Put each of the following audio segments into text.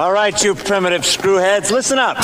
All right, you primitive screwheads, listen up.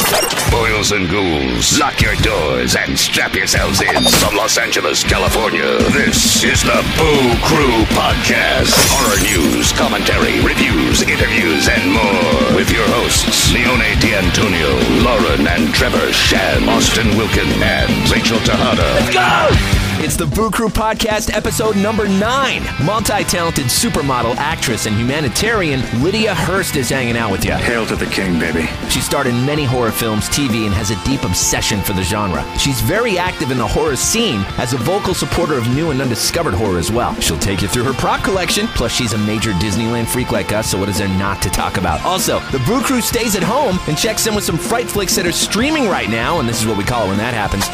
Boils and ghouls, lock your doors and strap yourselves in. From Los Angeles, California, this is the Boo Crew Podcast. Horror news, commentary, reviews, interviews, and more. With your hosts, Leone D'Antonio, Lauren and Trevor Shan, Austin Wilkin, and Rachel Tejada. Let's go! It's the Boo Crew Podcast, episode number nine. Multi talented supermodel, actress, and humanitarian Lydia Hearst is hanging out with you. Hail to the king, baby. She starred in many horror films, TV, and has a deep obsession for the genre. She's very active in the horror scene as a vocal supporter of new and undiscovered horror as well. She'll take you through her prop collection, plus, she's a major Disneyland freak like us, so what is there not to talk about? Also, the Boo Crew stays at home and checks in with some fright flicks that are streaming right now, and this is what we call it when that happens.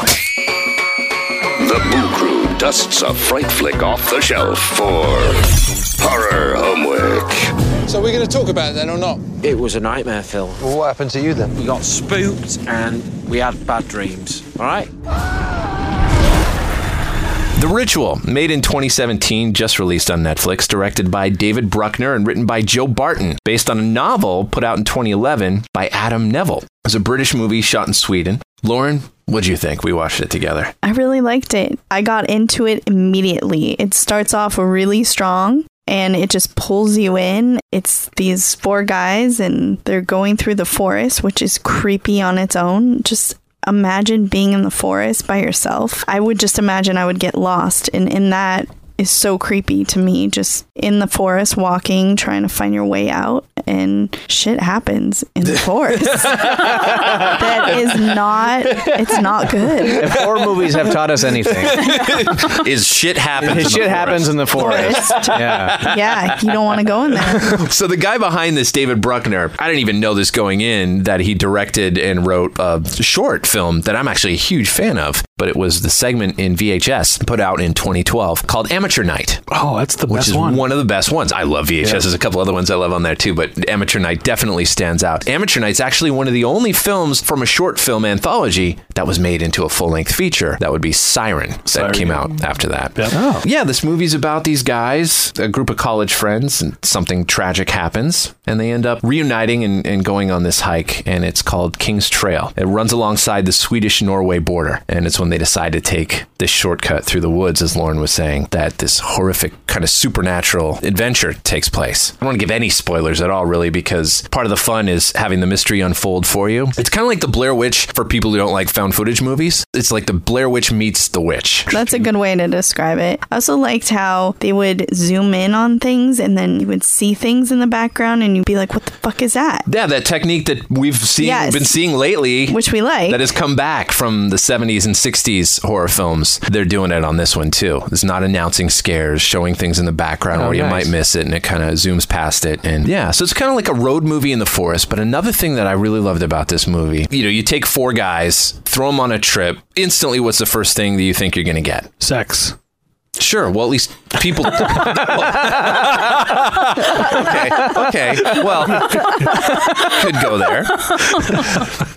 The Boo Crew dusts a fright flick off the shelf for horror homework. So we're going to talk about it then or not? It was a nightmare film. Well, what happened to you then? We got spooked and we had bad dreams. All right? The Ritual, made in 2017, just released on Netflix, directed by David Bruckner and written by Joe Barton, based on a novel put out in 2011 by Adam Nevill. It's a British movie shot in Sweden. Lauren, what'd you think? We watched it together. I really liked it. I got into it immediately. It starts off really strong and it just pulls you in. It's these four guys and they're going through the forest, which is creepy on its own. Just imagine being in the forest by yourself. I would just imagine I would get lost. And in that is so creepy to me. Just in the forest, walking, trying to find your way out, and shit happens in the forest. that is not. It's not good. If horror movies have taught us anything, Is shit happens? in shit the happens in the forest. Forest. Yeah. Yeah, you don't want to go in there. So the guy behind this, David Bruckner, I didn't even know this going in that he directed and wrote a short film that I'm actually a huge fan of. But it was the segment in VHS put out in 2012 called Amateur Night. Oh, that's the which best is one. of the best ones. I love VHS. There's a couple other ones I love on there too, but Amateur Night definitely stands out. Amateur Night's actually one of the only films from a short film anthology that was made into a full length feature. That would be Siren, that Siren. came out after that. Yep. Oh. Yeah, this movie's about these guys, a group of college friends, and something tragic happens, and they end up reuniting and, and going on this hike, and it's called King's Trail. It runs alongside the Swedish Norway border, and it's when they decide to take this shortcut through the woods, as Lauren was saying, that this horrific kind of supernatural adventure takes place. I don't want to give any spoilers at all, really, because part of the fun is having the mystery unfold for you. It's kind of like the Blair Witch for people who don't like found footage movies. It's like the Blair Witch meets the witch. That's a good way to describe it. I also liked how they would zoom in on things and then you would see things in the background and you'd be like, what the fuck is that? Yeah, that technique that we've seen Yes. been seeing lately, Which we like. that has come back from the 70s and 60s horror films. They're doing it on this one too. It's not announcing scares, showing things in the background Oh, where you nice. might miss it and it kind of zooms past it. And yeah, so it's kind of like a road movie in the forest. But another thing that I really loved about this movie, you know, you take four guys, throw them on a trip, instantly what's the first thing that you think you're going to get? Sex. Sure. Well, at least people. okay. Okay. Well, could go there.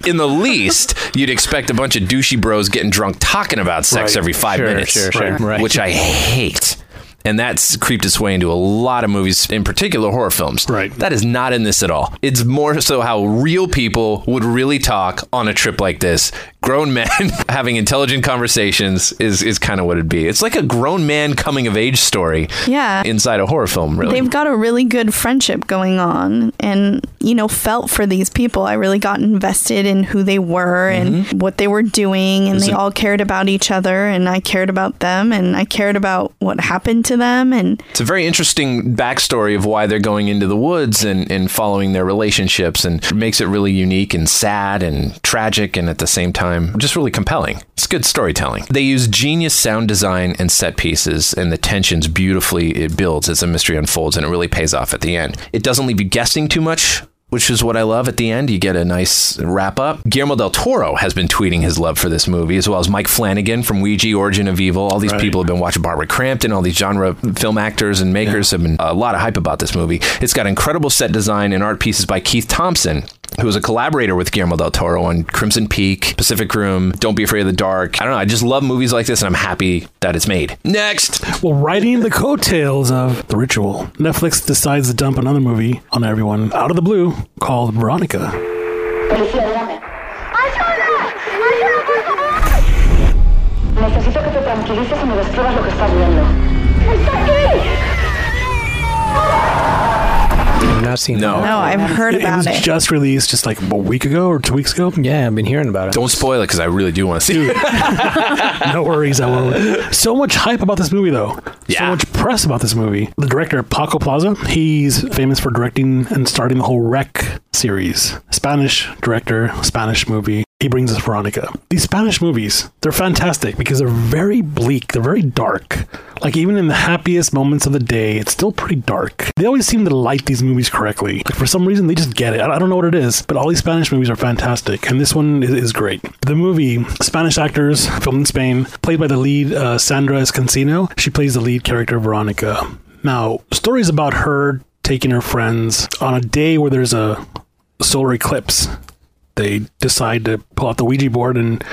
In the least, you'd expect a bunch of douchey bros getting drunk talking about sex Right. every five Sure, minutes, sure, sure. Right. which I hate. And that's creeped its way into a lot of movies, in particular horror films. Right. That is not in this at all. It's more so how real people would really talk on a trip like this. Grown men having intelligent conversations is, is kind of what it'd be. It's like a grown man coming of age story Yeah. inside a horror film, really. They've got a really good friendship going on and, you know, felt for these people. I really got invested in who they were and mm-hmm. what they were doing. And they all cared about each other and I cared about them and I cared about what happened to them. And It's a very interesting backstory of why they're going into the woods and, and following their relationships and makes it really unique and sad and tragic and at the same time just really compelling. It's good storytelling. They use genius sound design and set pieces and the tensions beautifully it builds as the mystery unfolds and it really pays off at the end. It doesn't leave you guessing too much which is what I love at the end. You get a nice wrap up. Guillermo del Toro has been tweeting his love for this movie, as well as Mike Flanagan from Ouija, Origin of Evil. All these Right. people have been watching Barbara Crampton. All these genre film actors and makers have been uh, a lot of hype about this movie. It's got incredible set design and art pieces by Keith Thompson, who was a collaborator with Guillermo del Toro on Crimson Peak, Pacific Rim, Don't Be Afraid of the Dark. I don't know. I just love movies like this, and I'm happy that it's made. Next. Well, riding the coattails of The Ritual, Netflix decides to dump another movie on everyone out of the blue called Veronica. Policía, dígame. ¡Ayuda! ¡Ayuda, por favor! Necesito que te tranquilices y me describas lo que estás viendo. Not seen No. No, I've heard It, it about was it. just released just like a week ago or two weeks ago. Yeah, I've been hearing about it. Don't spoil it because I really do want to see it. no worries, I won't. So much hype about this movie, though. So Yeah. much press about this movie. The director, Paco Plaza, he's famous for directing and starting the whole Rec series. Spanish director, Spanish movie. He brings us Veronica. These Spanish movies, they're fantastic because they're very bleak. They're very dark. Like, even in the happiest moments of the day, it's still pretty dark. They always seem to light these movies correctly. Like, for some reason, they just get it. I don't know what it is, but all these Spanish movies are fantastic. And this one is, is great. The movie, Spanish actors, filmed in Spain, played by the lead uh, Sandra Escacena. She plays the lead character, Veronica. Now, stories about her taking her friends on a day where there's a solar eclipse. They decide to pull out the Ouija board and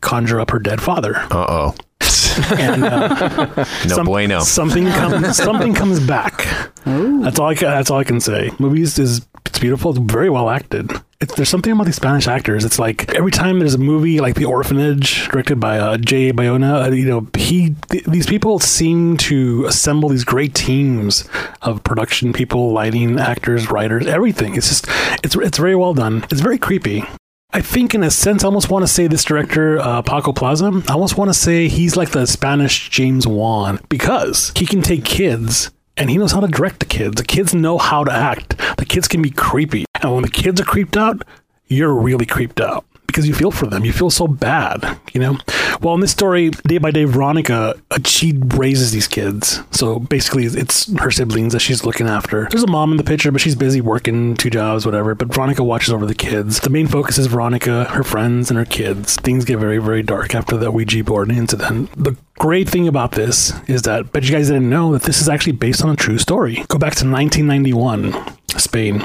conjure up her dead father. Uh oh. And uh, No some- bueno. Something comes. something comes back. That's all. I can, that's all I can say. Movies is it's beautiful. It's very well acted. It's, there's something about these Spanish actors. It's like every time there's a movie like The Orphanage, directed by uh, J. Bayona, uh, you know, he th- these people seem to assemble these great teams of production people, lighting, actors, writers, everything. It's just it's it's very well done. It's very creepy. I think, in a sense, I almost want to say this director, uh, Paco Plaza, I almost want to say he's like the Spanish James Wan because he can take kids and he knows how to direct the kids. The kids know how to act. The kids can be creepy. And when the kids are creeped out, you're really creeped out because you feel for them. You feel so bad, you know? Well, in this story, day by day, Veronica, uh, she raises these kids. So basically, it's her siblings that she's looking after. There's a mom in the picture, but she's busy working two jobs, whatever. But Veronica watches over the kids. The main focus is Veronica, her friends, and her kids. Things get very, very dark after that Ouija board incident. The great thing about this is that, but you guys didn't know that this is actually based on a true story. Go back to 1991, Spain.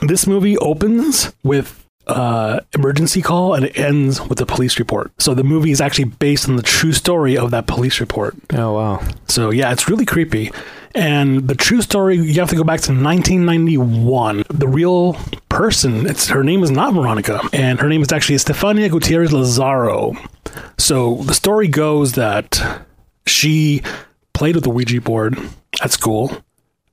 This movie opens with uh, emergency call and it ends with a police report. So the movie is actually based on the true story of that police report. Oh wow. So yeah, it's really creepy. And the true story, you have to go back to 1991. The real person, it's her name is not Veronica, and her name is actually Estefania Gutierrez Lazaro. So the story goes that she played with the Ouija board at school,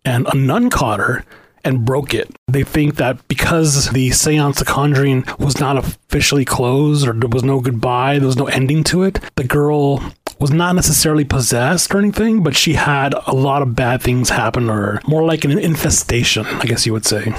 and a nun caught her and broke it. They think that because the seance, the conjuring, was not officially closed or there was no goodbye, there was no ending to it, the girl was not necessarily possessed or anything, but she had a lot of bad things happen to her. More like an infestation, I guess you would say.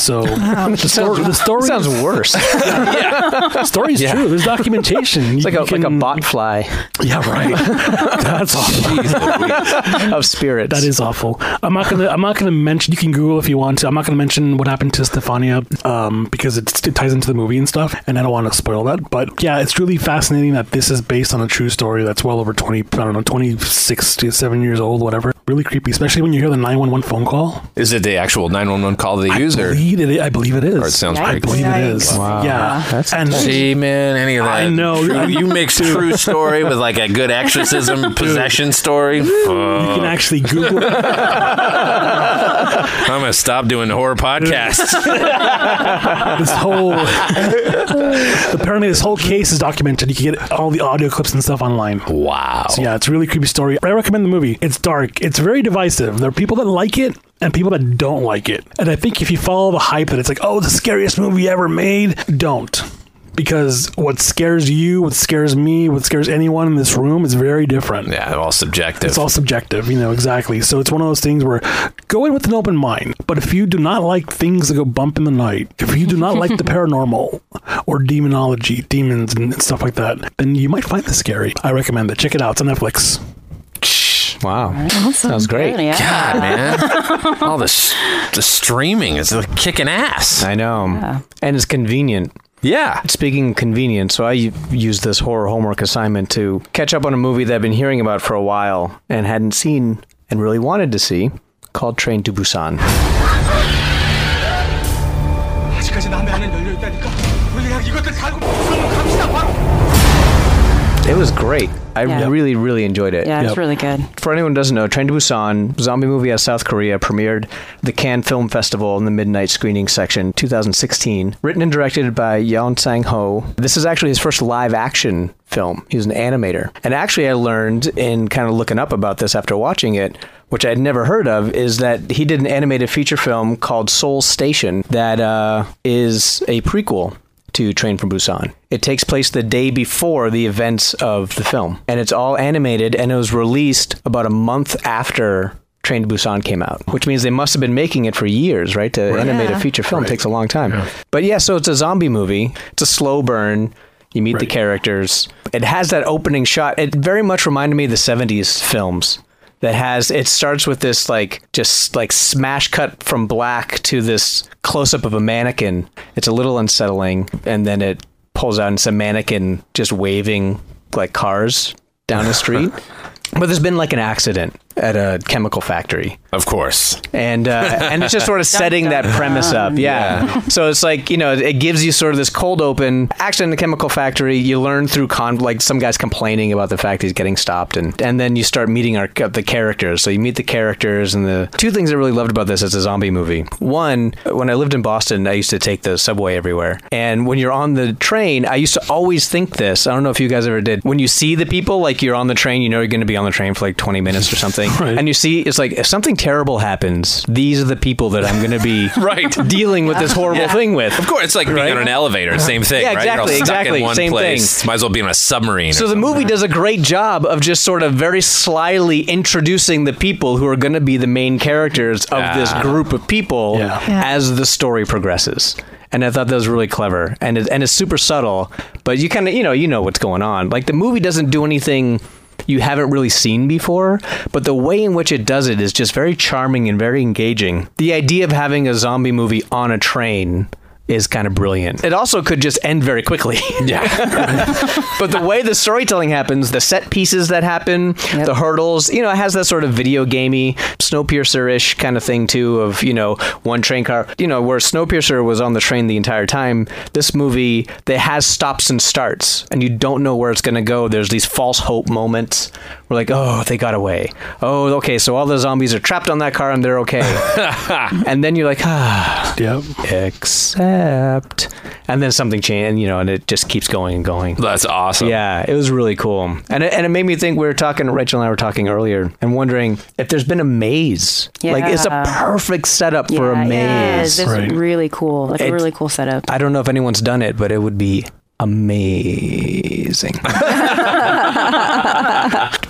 So the, story, the story Sounds worse. the story's Yeah. true. There's documentation. It's like a like a bot fly Yeah, right. That's awful. of spirits. That is awful. I'm not gonna. I'm not gonna mention. You can Google if you want to. I'm not gonna mention what happened to Stefania um, because it's, it ties into the movie and stuff, and I don't want to spoil that. But yeah, it's really fascinating that this is based on a true story that's well over 20. I don't know, 26 to seven years old, whatever. Really creepy, especially when you hear the 911 phone call. Is it the actual 911 call they use, I or? Believe it. I believe it is. Or it sounds I pretty believe it is. Wow. Yeah, That's and See, man, any of that. I know. True, you mix true story with like a good exorcism possession story. you can Fuck. actually Google. I'm gonna stop doing the horror podcasts. this whole apparently this whole case is documented. You can get all the audio clips and stuff online. wow. So yeah, it's a really creepy story. I recommend the movie. It's dark. It's very divisive. There are people that like it and people that don't like it. And I think if you follow the hype that it's like, oh, the scariest movie ever made, don't. Because what scares you, what scares me, what scares anyone in this room is very different. Yeah, they're all subjective. It's all subjective, you know, exactly. So it's one of those things where go in with an open mind. But if you do not like things that go bump in the night, if you do not like the paranormal or demonology, demons and stuff like that, then you might find this scary. I recommend it. Check it out. It's on Netflix. Wow. Sounds great. Yeah. God, man. all the s- the streaming is like kicking ass. I know. And it's convenient. Yeah. Speaking of convenient, so I used this horror homework assignment to catch up on a movie that I've been hearing about for a while and hadn't seen and really wanted to see called Train to Busan. Was great. I Yeah. really, really enjoyed it. Yeah, it's Yep. really good. For anyone who doesn't know, Train to Busan, zombie movie out of South Korea, premiered the Cannes Film Festival in the midnight screening section 2016. Written and directed by Yeon Sang Ho. This is actually his first live action film. He's an animator. And actually, I learned in kind of looking up about this after watching it, which I'd never heard of, is that he did an animated feature film called Seoul Station that uh, is a prequel to Train from Busan. It takes place the day before the events of the film, and it's all animated, and it was released about a month after Train to Busan came out, which means they must have been making it for years, right? To animate a feature film takes a long time. But yeah, so it's a zombie movie. It's a slow burn. You meet the characters. It has that opening shot. It very much reminded me of the 70s films that has it starts with this like just like smash cut from black to this close up of a mannequin. It's a little unsettling and then it pulls out and it's a mannequin just waving like cars down the street. but there's been like an accident at a chemical factory Of course. and uh, and it's just sort of setting that premise up. Yeah. So it's like you know it gives you sort of this cold open Actually, in the chemical factory. You learn through con like some guys complaining about the fact he's getting stopped, and and then you start meeting our the characters. So you meet the characters, and the two things I really loved about this as a zombie movie. One, when I lived in Boston, I used to take the subway everywhere, and when you're on the train, I used to always think this. I don't know if you guys ever did. When you see the people, like you're on the train, you know you're going to be on the train for like 20 minutes or something, Right. and you see it's like if something terrible happens, these are the people that I'm going to be Right. dealing with this horrible thing with. Of course, it's like being Right? on an elevator. Uh-huh. Same thing, Yeah, right? You're all exactly, stuck exactly. in one Same place. Might as well be on a submarine. So the something. movie does a great job of just sort of very slyly introducing the people who are going to be the main characters of this ah. group of people Yeah. Yeah. as the story progresses. And I thought that was really clever, and it, and it's super subtle, but you kind of you know you know what's going on. Like the movie doesn't do anything you haven't really seen before, but the way in which it does it is just very charming and very engaging. The idea of having a zombie movie on a train is kind of brilliant. It also could just end very quickly. Yeah. but the way the storytelling happens, the set pieces that happen, the hurdles, you know, it has that sort of video gamey, Snowpiercer-ish kind of thing too. Of you know, one train car, you know, where Snowpiercer was on the train the entire time. This movie, that has stops and starts, and you don't know where it's going to go. There's these false hope moments. We're like, oh, they got away. Oh, okay, so all the zombies are trapped on that car and they're okay. and then you're like, ah, Yep. except, and then something changed, you know, and it just keeps going and going. That's awesome. Yeah, it was really cool, and it, and it made me think. We were talking, Rachel and I were talking earlier, and wondering if there's been a maze. Like it's a perfect setup for a maze. Yeah, it is. It's Right. really cool. Like It- a really cool setup. I don't know if anyone's done it, but it would be amazing. to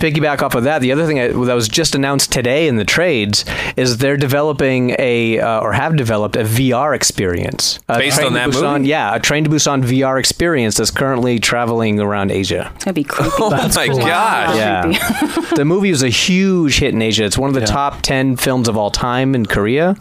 piggyback off of that, the other thing I, that was just announced today in the trades is they're developing a uh, or have developed a VR experience A Based Train on to that Busan, movie? Yeah, a Train to Busan VR experience that's currently traveling around Asia. It's gonna be creepy. Oh my gosh. Yeah. the movie was a huge hit in Asia. It's one of the top 10 films of all time in Korea.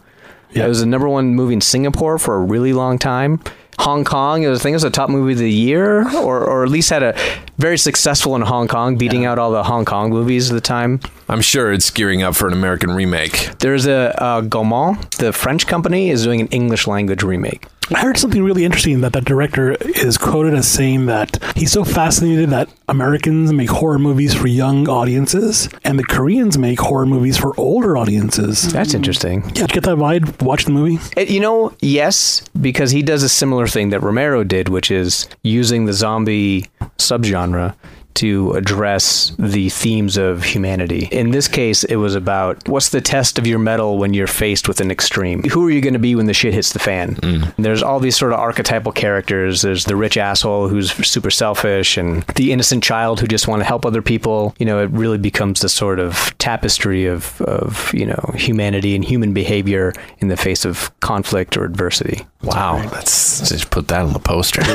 Yeah. It was the number one movie in Singapore for a really long time. Hong Kong, it was, I think it was the top movie of the year, or, or at least had a very successful in Hong Kong, beating out all the Hong Kong movies at the time. I'm sure it's gearing up for an American remake. There's a uh, Gaumont, the French company, is doing an English language remake. I heard something really interesting that the director is quoted as saying that he's so fascinated that Americans make horror movies for young audiences and the Koreans make horror movies for older audiences. That's interesting. Yeah, did you get that vibe? Watch the movie. It, you know, yes, because he does a similar thing that Romero did, which is using the zombie subgenre to address the themes of humanity. In this case, it was about what's the test of your metal when you're faced with an extreme? Who are you going to be when the shit hits the fan? Mm. There's all these sort of archetypal characters. There's the rich asshole who's super selfish and the innocent child who just want to help other people. You know, it really becomes the sort of tapestry of, of you know, humanity and human behavior in the face of conflict or adversity. Wow. Let's just put that on the poster.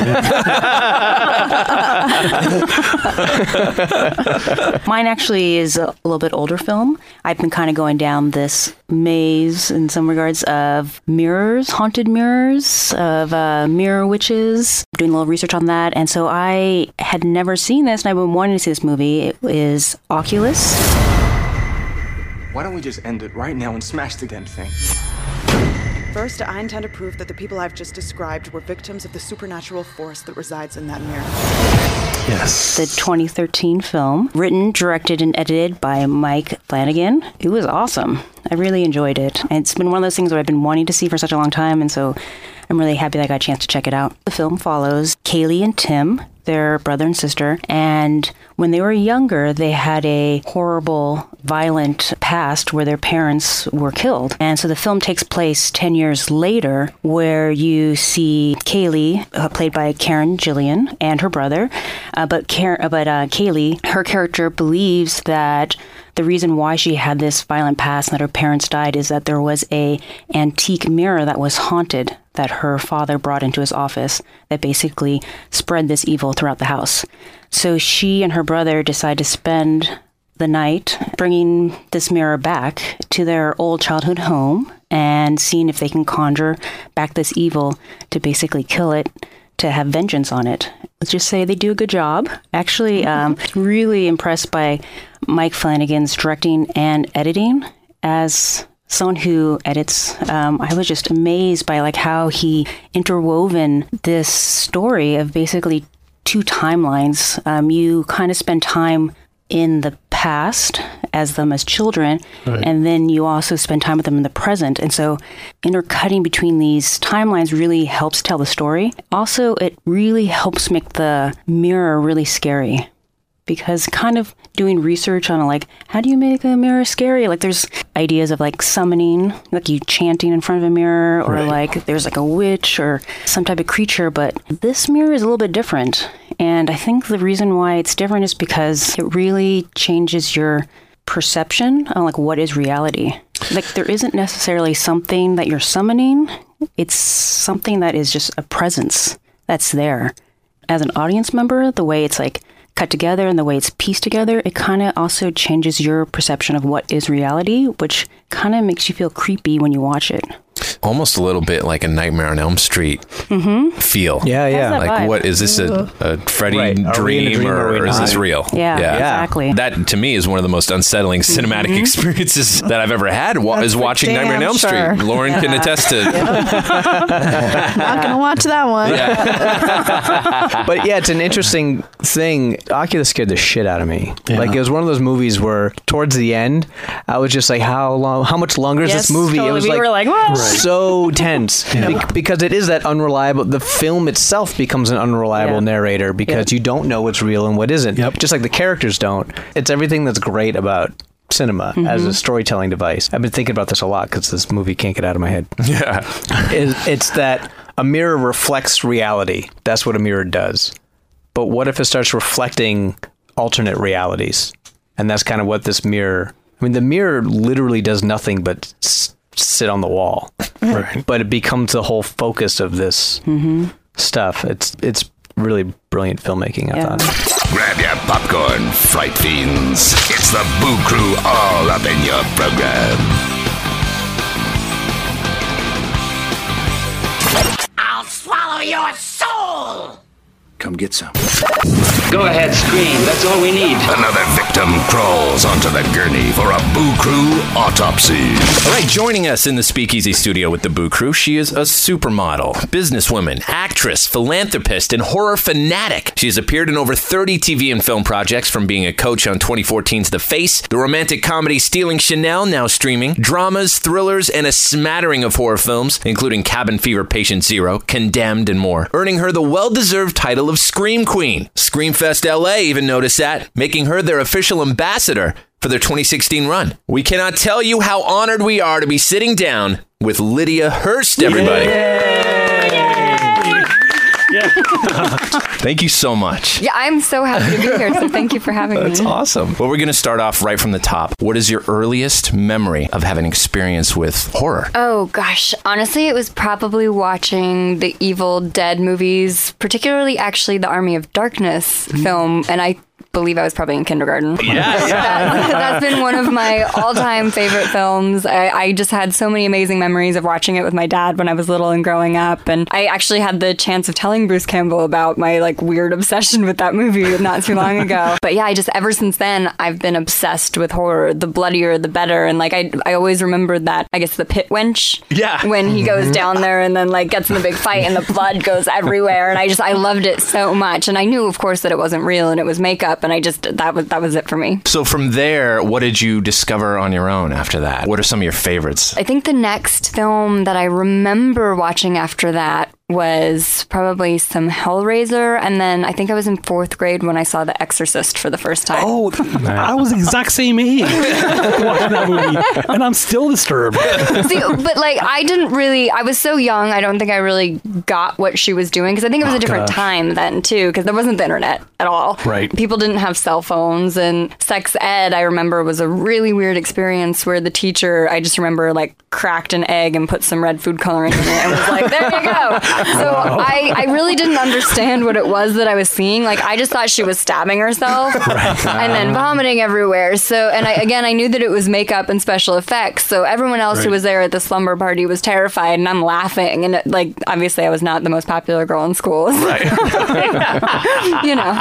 Mine actually is a little bit older film. I've been kind of going down this maze in some regards of mirrors, haunted mirrors, of uh, mirror witches. Doing a little research on that, and so I had never seen this, and I've been wanting to see this movie. It is Oculus. Why don't we just end it right now and smash the damn thing? First, I intend to prove that the people I've just described were victims of the supernatural force that resides in that mirror. Yes. The 2013 film, written, directed, and edited by Mike Flanagan. It was awesome. I really enjoyed it. And it's been one of those things that I've been wanting to see for such a long time, and so I'm really happy that I got a chance to check it out. The film follows Kaylee and Tim, their brother and sister, and when they were younger, they had a horrible, violent past where their parents were killed. And so the film takes place 10 years later, where you see Kaylee, uh, played by Karen Gillan, and her brother. Uh, but Karen, but uh, Kaylee, her character believes that the reason why she had this violent past and that her parents died is that there was a antique mirror that was haunted that her father brought into his office that basically spread this evil throughout the house. So she and her brother decide to spend the night bringing this mirror back to their old childhood home and seeing if they can conjure back this evil to basically kill it to have vengeance on it. Let's just say they do a good job. Actually, um, really impressed by Mike Flanagan's directing and editing. As someone who edits, um, I was just amazed by like how he interwoven this story of basically two timelines. Um, you kind of spend time in the past as them as children, Right. and then you also spend time with them in the present. And so, intercutting between these timelines really helps tell the story. Also, it really helps make the mirror really scary because kind of doing research on like how do you make a mirror scary like there's ideas of like summoning like you chanting in front of a mirror or Right. like there's like a witch or some type of creature but this mirror is a little bit different and i think the reason why it's different is because it really changes your perception on like what is reality? Like there isn't necessarily something that you're summoning. It's something that is just a presence that's there. As an audience member, the way it's like cut together and the way it's pieced together, it kind of also changes your perception of what is reality, which kind of makes you feel creepy when you watch it. Almost a little bit like a Nightmare on Elm Street Mm-hmm. feel. Yeah, yeah. Like, vibe. what is this a, a Freddy Right. Are we in a dream, dream or or, is this real? Yeah, exactly. Mm-hmm. That to me is one of the most unsettling cinematic experiences that I've ever had. Wa- is watching Nightmare on Elm sure. Street. Lauren can attest to. Not gonna watch that one. but yeah, it's an interesting thing. Oculus scared the shit out of me. Like it was one of those movies where towards the end, I was just like, how long? How much longer is Yes, this movie? totally. It was We like, were like, "What?" Right. so tense Be- because it is that unreliable. The film itself becomes an unreliable Yeah. narrator because you don't know what's real and what isn't. Yep. Just like the characters don't. It's everything that's great about cinema as Mm-hmm. a storytelling device. I've been thinking about this a lot because this movie can't get out of my head. Yeah. It- it's that a mirror reflects reality. That's what a mirror does. But what if it starts reflecting alternate realities? And that's kind of what this mirror. I mean, the mirror literally does nothing but s- sit on the wall. Right. But it becomes the whole focus of this mm-hmm. stuff. It's it's really brilliant filmmaking. I Yeah. thought. Grab your popcorn, fright fiends. It's the Boo Crew all up in your program. I'll swallow your soul! Come get some. Go ahead, scream. That's all we need. Another victim crawls onto the gurney for a Boo Crew autopsy. All right, joining us in the Speakeasy studio with the Boo Crew, she is a supermodel, businesswoman, actress, philanthropist, and horror fanatic. She has appeared in over 30 TV and film projects, from being a coach on 2014's The Face, the romantic comedy Stealing Chanel, now streaming, dramas, thrillers, and a smattering of horror films, including Cabin Fever Patient Zero, Condemned, and more, earning her the well deserved title of Scream Queen. Screamfest LA even noticed that, making her their official ambassador for their 2016 run. We cannot tell you how honored we are to be sitting down with Lydia Hearst, everybody. Thank you so much. Yeah, I'm so happy to be here. So thank you for having That's me. That's awesome. Well, we're going to start off right from the top. What is your earliest memory of having experience with horror? Oh gosh, honestly, it was probably watching the Evil Dead movies, particularly actually the Army of Darkness mm-hmm. film, and I believe I was probably in kindergarten. Yeah, yeah. That, that's been one of my all-time favorite films. I, I just had so many amazing memories of watching it with my dad when I was little and growing up. And I actually had the chance of telling Bruce Campbell about my like weird obsession with that movie not too long ago. but yeah, I just ever since then I've been obsessed with horror. The bloodier, the better. And like I, I always remembered that. I guess the pit wench. Yeah. When he goes mm-hmm. down there and then like gets in the big fight and the blood goes everywhere. And I just I loved it so much. And I knew, of course, that it wasn't real and it was makeup. And I just that was that was it for me. So from there, what did you discover on your own after that? What are some of your favorites? I think the next film that I remember watching after that was probably some Hellraiser, and then I think I was in fourth grade when I saw The Exorcist for the first time. Oh, I was the exact same age watching that movie, and I'm still disturbed. See, but like I didn't really. I was so young. I don't think I really got what she was doing because I think it was Oh, a different gosh. time then too. Because there wasn't the internet at all. Right. People didn't have cell phones and sex ed. I remember was a really weird experience where the teacher. I just remember like cracked an egg and put some red food coloring in it and was like, "There you go." So I, I really didn't understand what it was that I was seeing. Like I just thought she was stabbing herself and then vomiting everywhere. So and I again I knew that it was makeup and special effects. So everyone else who was there at the slumber party was terrified and I'm laughing and it, like obviously I was not the most popular girl in school. Right. You know.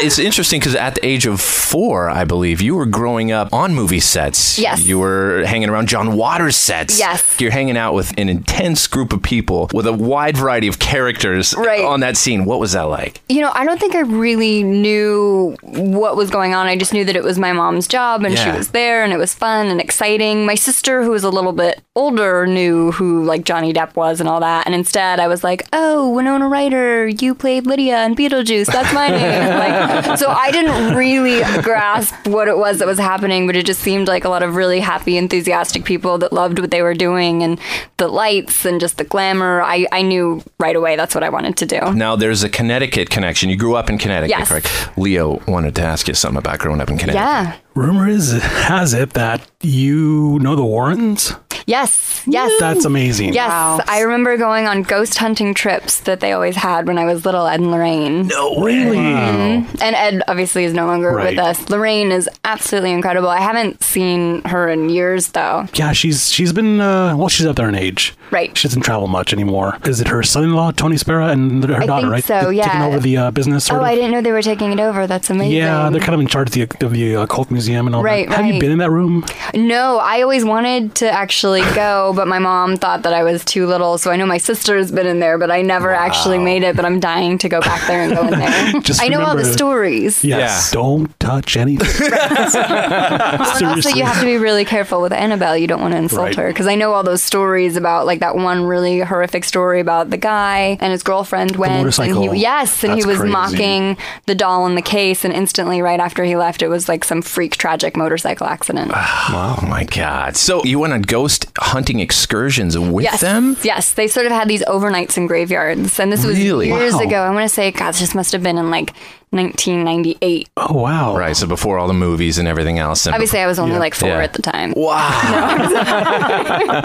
it's interesting because at the age of four, I believe, you were growing up on movie sets. Yes. You were hanging around John Waters sets. Yes. You're hanging out with an intense group of people with a wide variety of characters Right. on that scene. What was that like? You know, I don't think I really knew what was going on. I just knew that it was my mom's job and she was there and it was fun and exciting. My sister, who was a little bit older, knew who like Johnny Depp was and all that. And instead, I was like, oh, Winona Ryder, you played Lydia in Beetlejuice. That's my name. like, so I didn't really grasp what it was that was happening, but it just seemed like a lot of really happy, enthusiastic people that loved what they were doing and the lights and just the glamour. I, I knew right away that's what I wanted to do. Now, there's a Connecticut connection. You grew up in Connecticut, Yes. correct? Leo wanted to ask you something about growing up in Connecticut. Yeah. Rumor is has it that you know the Warrens. Yes, yes. That's amazing. Yes, I remember going on ghost hunting trips that they always had when I was little, Ed and Lorraine. No Really? Mhm. And Ed obviously is no longer Right. with us. Lorraine is absolutely incredible. I haven't seen her in years though. Yeah, she's she's been uh, well, she's up there in age. Right. She doesn't travel much anymore. Is it her son-in-law Tony Spera and her I daughter, think right? so, Taking yeah. over the uh, business. Sort oh, of? I didn't know they were taking it over. That's amazing. Yeah, they're kind of in charge of the, of the occult museum and all Right, that. Have you been in that room? No, I always wanted to actually go, but my mom thought that I was too little. So I know my sister's been in there, but I never actually made it. But I'm dying to go back there and go in there. Just I know all the stories. Yes. Don't touch anything. And also, you have to be really careful with Annabelle. You don't want to insult Right. her because I know all those stories about like that one really horrific story about the guy and his girlfriend went and motorcycle. he yes, and That's he was crazy. mocking the doll in the case, and instantly right after he left, it was like some freak tragic motorcycle accident. Wow. Oh my God. So you went on ghost hunting excursions with yes, them? yes, they sort of had these overnights in graveyards, and this was Really? years Wow. ago. I want to say, God, this must have been in like 1998. Oh wow! Right. So before all the movies and everything else. And Obviously, I was only Yeah. like four Yeah. at the time. Wow.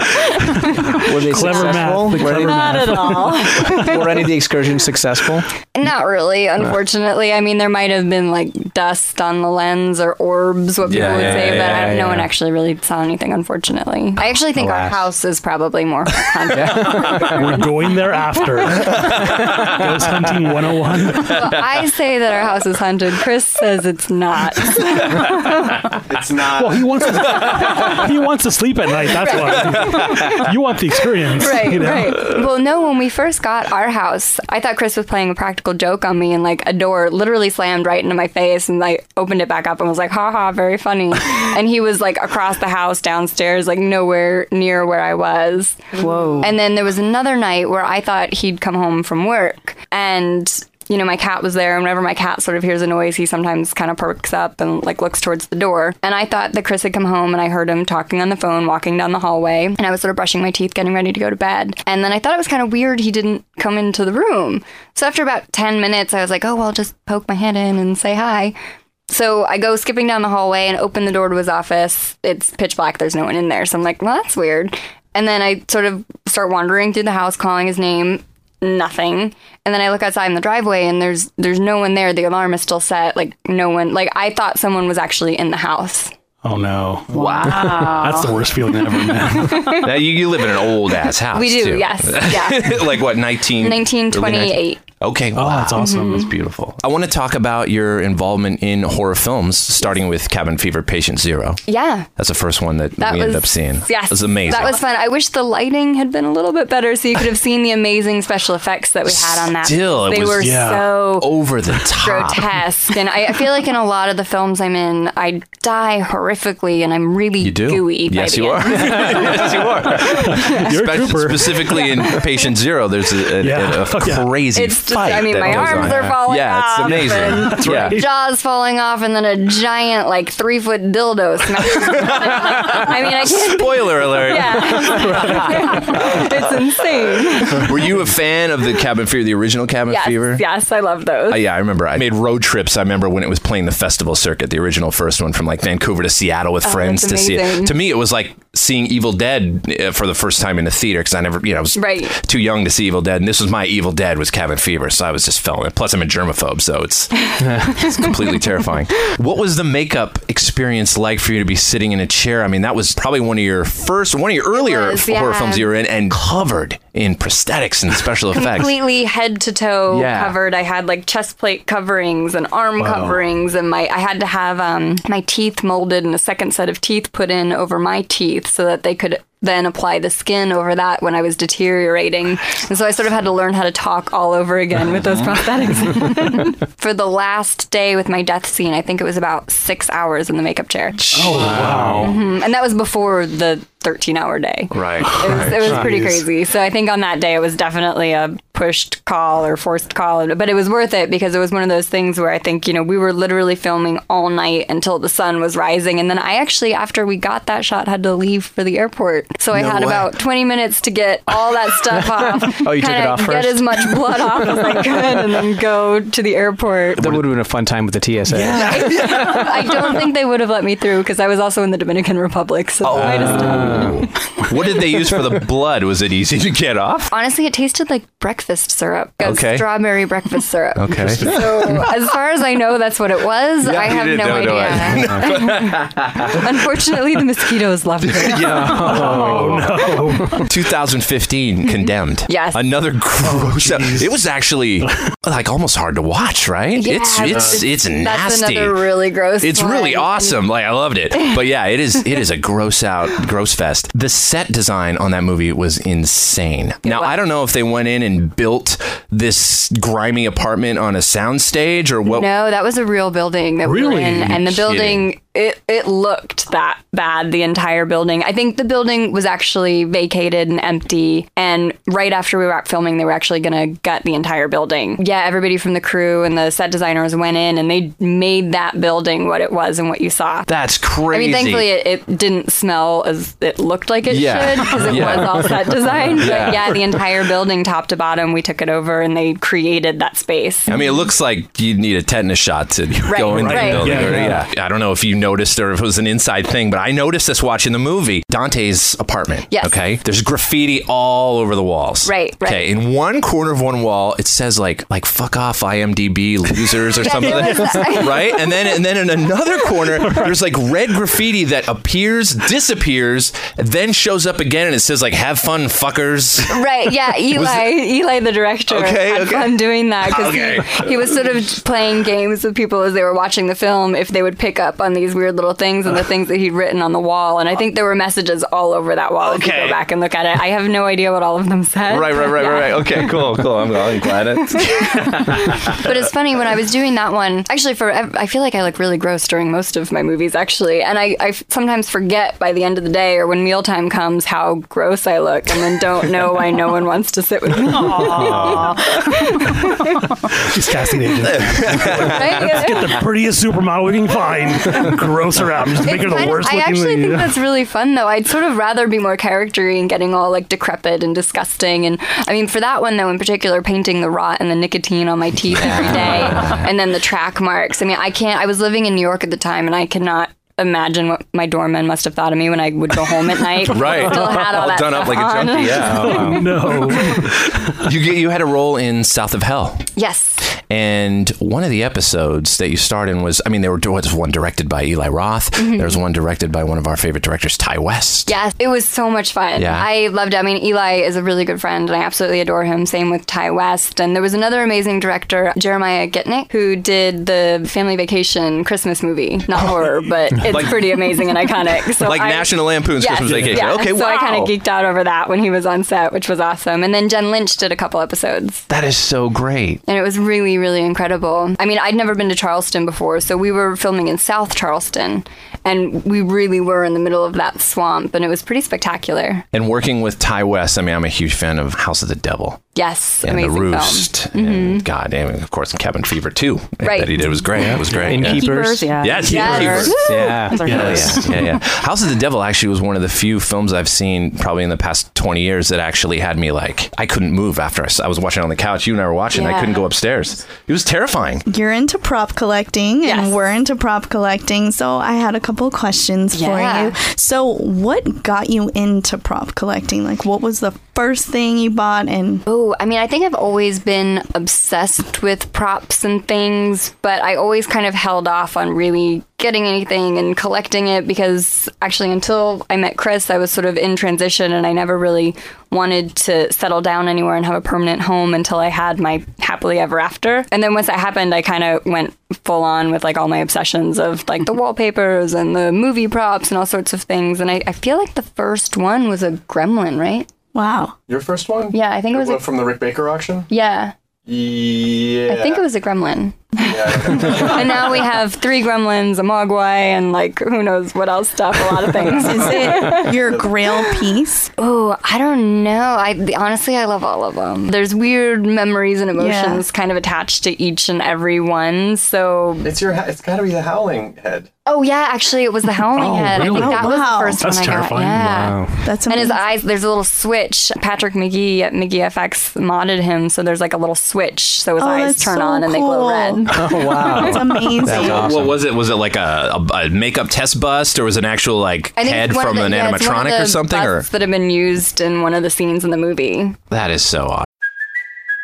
Were they Clever successful? math, the Were, clever Not at all. any, were any of the excursions successful? Not really, unfortunately. I mean, there might have been like dust on the lens or orbs, what people Yeah, would yeah, say, but yeah, I, no yeah. one actually really saw anything, unfortunately. I actually think our house is probably more haunted. We're going there after. Ghost hunting 101. Well, I say that our house is haunted. Chris says it's not. It's not. Well, he wants to, he wants to sleep at night. That's why. You want the experience. right, you know? right. Well, no, when we first got our house, I thought Chris was playing a practical joke on me, and like a door literally slammed right into my face, and I opened it back up and was like, "Ha ha, very funny." and he was like across the house downstairs, like nowhere near where I was. Whoa. And then there was another night where I thought he'd come home from work, and you know, my cat was there, and whenever my cat sort of hears a noise, he sometimes kind of perks up and like looks towards the door. And I thought that Chris had come home, and I heard him talking on the phone, walking down the hallway, and I was sort of brushing my teeth, getting ready to go to bed. And then I thought it was kind of weird he didn't come into the room. So after about 10 minutes, I was like, oh, well, I'll just poke my head in and say hi. So I go skipping down the hallway and open the door to his office. It's pitch black, there's no one in there. So I'm like, well, that's weird. And then I sort of start wandering through the house, calling his name. Nothing. And then I look outside in the driveway and there's there's no one there. The alarm is still set. Like no one like I thought someone was actually in the house. Oh no! Wow. That's the worst feeling ever, man. now you, you live in an old ass house. We do, too. yes, yeah. like what, 19? 1928. Okay. Oh, that's awesome. Mm-hmm. That's beautiful. I want to talk about your involvement in horror films, starting with Cabin Fever Patient Zero. Yeah. That's the first one that, That we was ended up seeing. Yes, It was amazing. That was fun. I wish the lighting had been a little bit better, so you could have seen the amazing special effects that we had on that. Still, it they was were so over the top. grotesque, and I, I feel like in a lot of the films I'm in, I die horrifically, and I'm really You do? gooey. by Yes, the you end. are. yes, you are. You're a Spec- trooper. Specifically in Patient Zero, there's a, a, Yeah. a Fuck yeah. crazy It's just, fight. I mean, my arms are falling Yeah, off. it's amazing. and yeah. Jaws falling off, and then a giant, like, three foot dildo. I mean, I can't. Spoiler alert. Yeah. it's insane. Were you a fan of the Cabin Fever, the original Cabin Yes, Fever? yes, I love those. Uh, yeah, I remember. I made road trips. I remember when it was playing the festival circuit, the original first one from like Vancouver to Seattle with Oh, friends to see it. To me, it was like seeing Evil Dead uh, for the first time in the theater because I never, you know, I was Right. too young to see Evil Dead, and this was my Evil Dead was Cabin Fever, so I was just fell in. Plus, I'm a germaphobe, so it's it's completely terrifying. What was the makeup experience like for you to be sitting in a chair? I mean, that was probably one of your first, one of your earlier was, horror yeah. films you were in, and covered in prosthetics and special effects. completely head to toe Yeah. covered. I had like chest plate coverings and arm Wow. coverings, and my I had to have um, my teeth molded and a second set of teeth put in over my teeth so that they could then apply the skin over that when I was deteriorating. And so I sort of had to learn how to talk all over again with those prosthetics. For the last day with my death scene, I think it was about six hours in the makeup chair. Oh wow! Mhm. And that was before the 13 hour day. Right. It was, it was pretty crazy. So I think on that day it was definitely a pushed call or forced call, but it was worth it because it was one of those things where I think, you know, we were literally filming all night until the sun was rising. And then I actually, after we got that shot, had to leave for the airport. So I No had way. about 20 minutes to get all that stuff off. Oh, you took it kinda off Get as much blood off as I could and then go to the airport. That would have been a fun time with the TSA. I don't think they would have let me through because I was also in the Dominican Republic. So I just oh. what did they use for the blood? Was it easy to get off? Honestly, it tasted like breakfast syrup. Okay. Strawberry breakfast syrup. Okay. So, as far as I know, that's what it was. I have didn't no know, no, idea. Unfortunately, the mosquitoes loved it. Oh Oh, oh, no! 2015, Condemned. Yes. Another oh, gross. it was actually like almost hard to watch, right? Yeah, it's it's it's That's nasty. another really gross. It's really awesome. Like I loved it. But yeah, it is it is a gross out gross fest. The set design on that movie was insane. Now I don't know if they went in and built this grimy apartment on a soundstage or what No, that was a real building that we were in, and the Kidding. building it it looked that bad. The entire building. I think the building was actually vacated and empty. And right after we wrapped filming, they were actually going to gut the entire building. Yeah, everybody from the crew and the set designers went in, and they made that building what it was and what you saw. That's crazy. I mean, thankfully, it, it didn't smell as it looked like it Yeah. should because it Yeah. was all set design. Yeah. But yeah, the entire building, top to bottom, we took it over and they created that space. I mean, it looks like you need a tetanus shot to go into right. the building. Yeah, or- yeah. yeah. I don't know if you noticed or if it was an inside thing, but I noticed this watching the movie. Dante's apartment. Yes. Okay. There's graffiti all over the walls. Right, right. Okay. In one corner of one wall, it says like like fuck off IMDb losers or Yeah, something. right? And then and then in another corner, there's like red graffiti that appears, disappears, then shows up again, and it says like "Have fun, fuckers." Right, yeah, Eli, Eli, the director, Okay, had okay. fun doing that because Okay. he, he was sort of playing games with people as they were watching the film. If they would pick up on these weird little things and the things that he'd written on the wall, and I think there were messages all over that wall. If you Okay. go back and look at it, I have no idea what all of them said. Right, right, right, Yeah. right, right. Okay, cool, cool. I'm, I'm glad it. but it's funny when I was doing that one. Actually, for I feel like I look really gross during most of my movies, actually, and I, I sometimes forget by the end of the day or when mealtime comes how gross I look, and then don't know why no one wants to sit with me. She's casting agent. Right? Get the prettiest supermodel we can find. Gross her out. Just make her the kind of- worst I looking. actually lady. think that's really fun, though. I'd sort of rather be more charactery and getting all like decrepit and disgusting. And I mean, for that one though, in particular, painting the rot and the nicotine on my teeth every day, and then the track marks. I mean, I can't. I was living in New York at the time, and I cannot imagine what my doorman must have thought of me when I would go home at night. Right. Still had all, All that done up stuff like a junkie, yeah. Oh, no. you you had a role in South of Hell. Yes. And one of the episodes that you starred in was, I mean, there was one directed by Eli Roth. Mhm. There was one directed by one of our favorite directors, Ti West. Yes, it was so much fun. Yeah. I loved it. I mean, Eli is a really good friend, and I absolutely adore him. Same with Ti West. And there was another amazing director, Jeremiah Chechik, who did the Family Vacation Christmas movie. Not horror, but it's Like- pretty amazing and iconic. So Like I- National Lampoon's Yes, Christmas Vacation. yeah. Okay, So I kind of geeked out over that when he was on set, which was awesome. And then Jen Lynch did a couple episodes. That is so great. And it was really, really incredible. I mean, I'd never been to Charleston before, so we were filming in South Charleston, and we really were in the middle of that swamp, and it was pretty spectacular. And working with Ti West, I mean, I'm a huge fan of House of the Devil. Yes, and amazing The film. Roost. Mhm. And God damn it, of course, Cabin Fever too. Right. That he did was great. It was great. Innkeepers, yeah. yeah. Yes, Yes. Innkeepers. Woo! Yeah. Those are Yes. Yeah, yeah. House of the Devil actually was one of the few films I've seen probably in the past 20 years that actually had me like, I couldn't move after I was watching on the couch. You and I were watching. I couldn't go upstairs. It was terrifying. You're into prop collecting, and we're into prop collecting. So I had a couple of questions Yeah. for you. So, what got you into prop collecting? Like, what was the first thing you bought? And Oh, I mean, I think I've always been obsessed with props and things, but I always kind of held off on really getting anything and collecting it because actually, until I met Chris, I was sort of in transition and I never really wanted to settle down anywhere and have a permanent home until I had my happily ever after. And then once that happened, I kind of went full on with like all my obsessions of like the wallpapers and the movie props and all sorts of things. And I, I feel like the first one was a gremlin, right? Wow. Your first one? Yeah, I think it was a- from the Rick Baker auction. Yeah. Yeah. I think it was a gremlin. and now we have three gremlins, a mogwai, and like who knows what else stuff, a lot of things. Is it your grail piece? Oh, I don't know. I honestly, I love all of them. There's weird memories and emotions kind of attached to each and every one. So It's your. It's got to be the Howling head. Oh yeah, actually, it was the Howling Oh, Head. I really? think that Oh, was wow. the first That's one I terrifying. got. Yeah, Wow. That's and his eyes. There's a little switch. Patrick Magee at Magee FX modded him, so there's like a little switch, so his Oh, eyes turn so on and they glow cool. Red. Oh wow, That's amazing. That's awesome. What was it? Was it like a, a, a makeup test bust, or was it an actual like I head it's one of from the- an yeah, it's one of animatronic the or something? Or that have been used in one of the scenes in the movie. that is so awesome.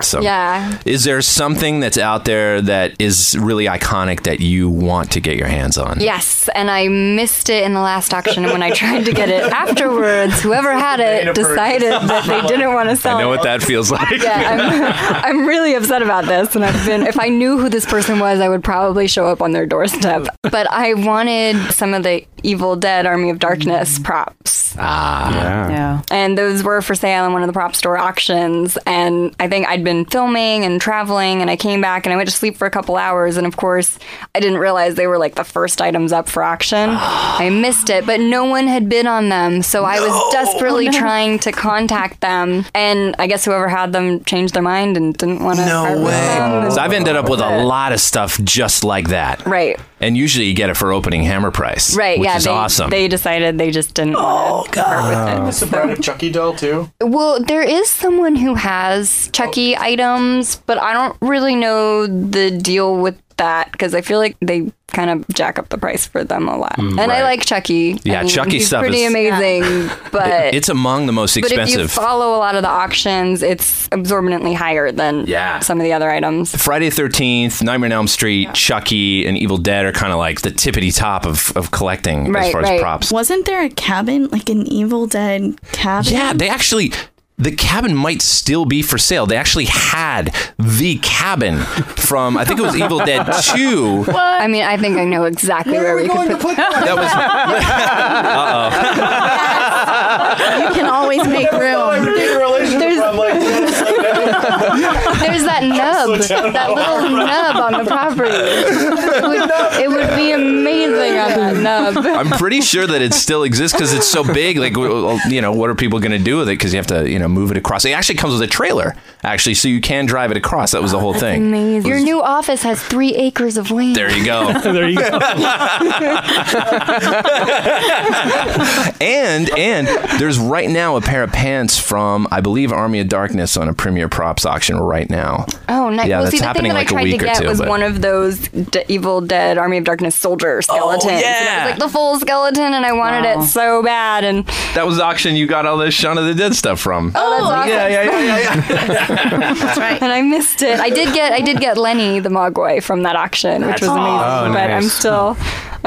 So, Yeah. Is there something that's out there that is really iconic that you want to get your hands on? Yes, and I missed it in the last auction, when I tried to get it afterwards, whoever had it decided that they didn't want to sell I know it. what that feels like. Yeah, I'm, I'm really upset about this, and I've been. If I knew who this person was, I would probably show up on their doorstep. But I wanted some of the Evil Dead Army of Darkness props. Ah, yeah. Yeah. And those were for sale in one of the prop store auctions. And I think I'd been filming and traveling, and I came back and I went to sleep for a couple hours. And of course, I didn't realize they were like the first items up for auction. I missed it, but no one had bid on them. So I was desperately Oh, trying to contact them. And I guess whoever had them changed their mind and didn't want to. No way. So I've ended up with a lot of stuff just like that. Right. And usually you get it for opening hammer price. Right, Which yeah, is they, awesome. they decided they just didn't want to part with it. That's a brand of Chucky doll too. Well, there is someone who has Chucky items, but I don't really know the deal with that because I feel like they kind of jack up the price for them a lot. Mm, and I like Chucky. Yeah, I mean, Chucky he's stuff pretty is- pretty amazing, but It- it's among the most but if you expensive. follow a lot of the auctions, it's absorbently higher than Yeah. some of the other items. Friday the 13th, Nightmare on Elm Street, Chucky, and Evil Dead are kind of like the tippity top of, of collecting as Right, far as props. Wasn't there a cabin, like an Evil Dead cabin? Yeah, they actually. The cabin might still be for sale. They actually had the cabin from I think it was Evil Dead 2. I mean, I think I know exactly where, we, could put that. That was Uh-oh. you can always make room. There's, there's that that nub, that little nub on the property. It would, it would be amazing on that nub. I'm pretty sure that it still exists because it's so big. Like, w- w- you know, what are people going to do with it? Because you have to, you know, move it across. It actually comes with a trailer, actually, so you can drive it across. That was the whole thing. Amazing. Your new office has three acres of land. There you go. there you go. and and there's right now a pair of pants from I believe Army of Darkness on a Premier Props auction right now. Oh, nice. Yeah, well, that's see, the thing that like a I tried to get two, was but- one of those D- Evil Dead Army of Darkness soldier oh, skeletons. And it yeah. was like the full skeleton, and I wanted Wow. it so bad. And That was the auction you got all this Shaun of the Dead stuff from. oh, that's oh, awesome. yeah, yeah, yeah, yeah, yeah. That's right. and I missed it. I did get I did get Lenny the Mogwai from that auction, which was amazing. Oh, but I'm nice. still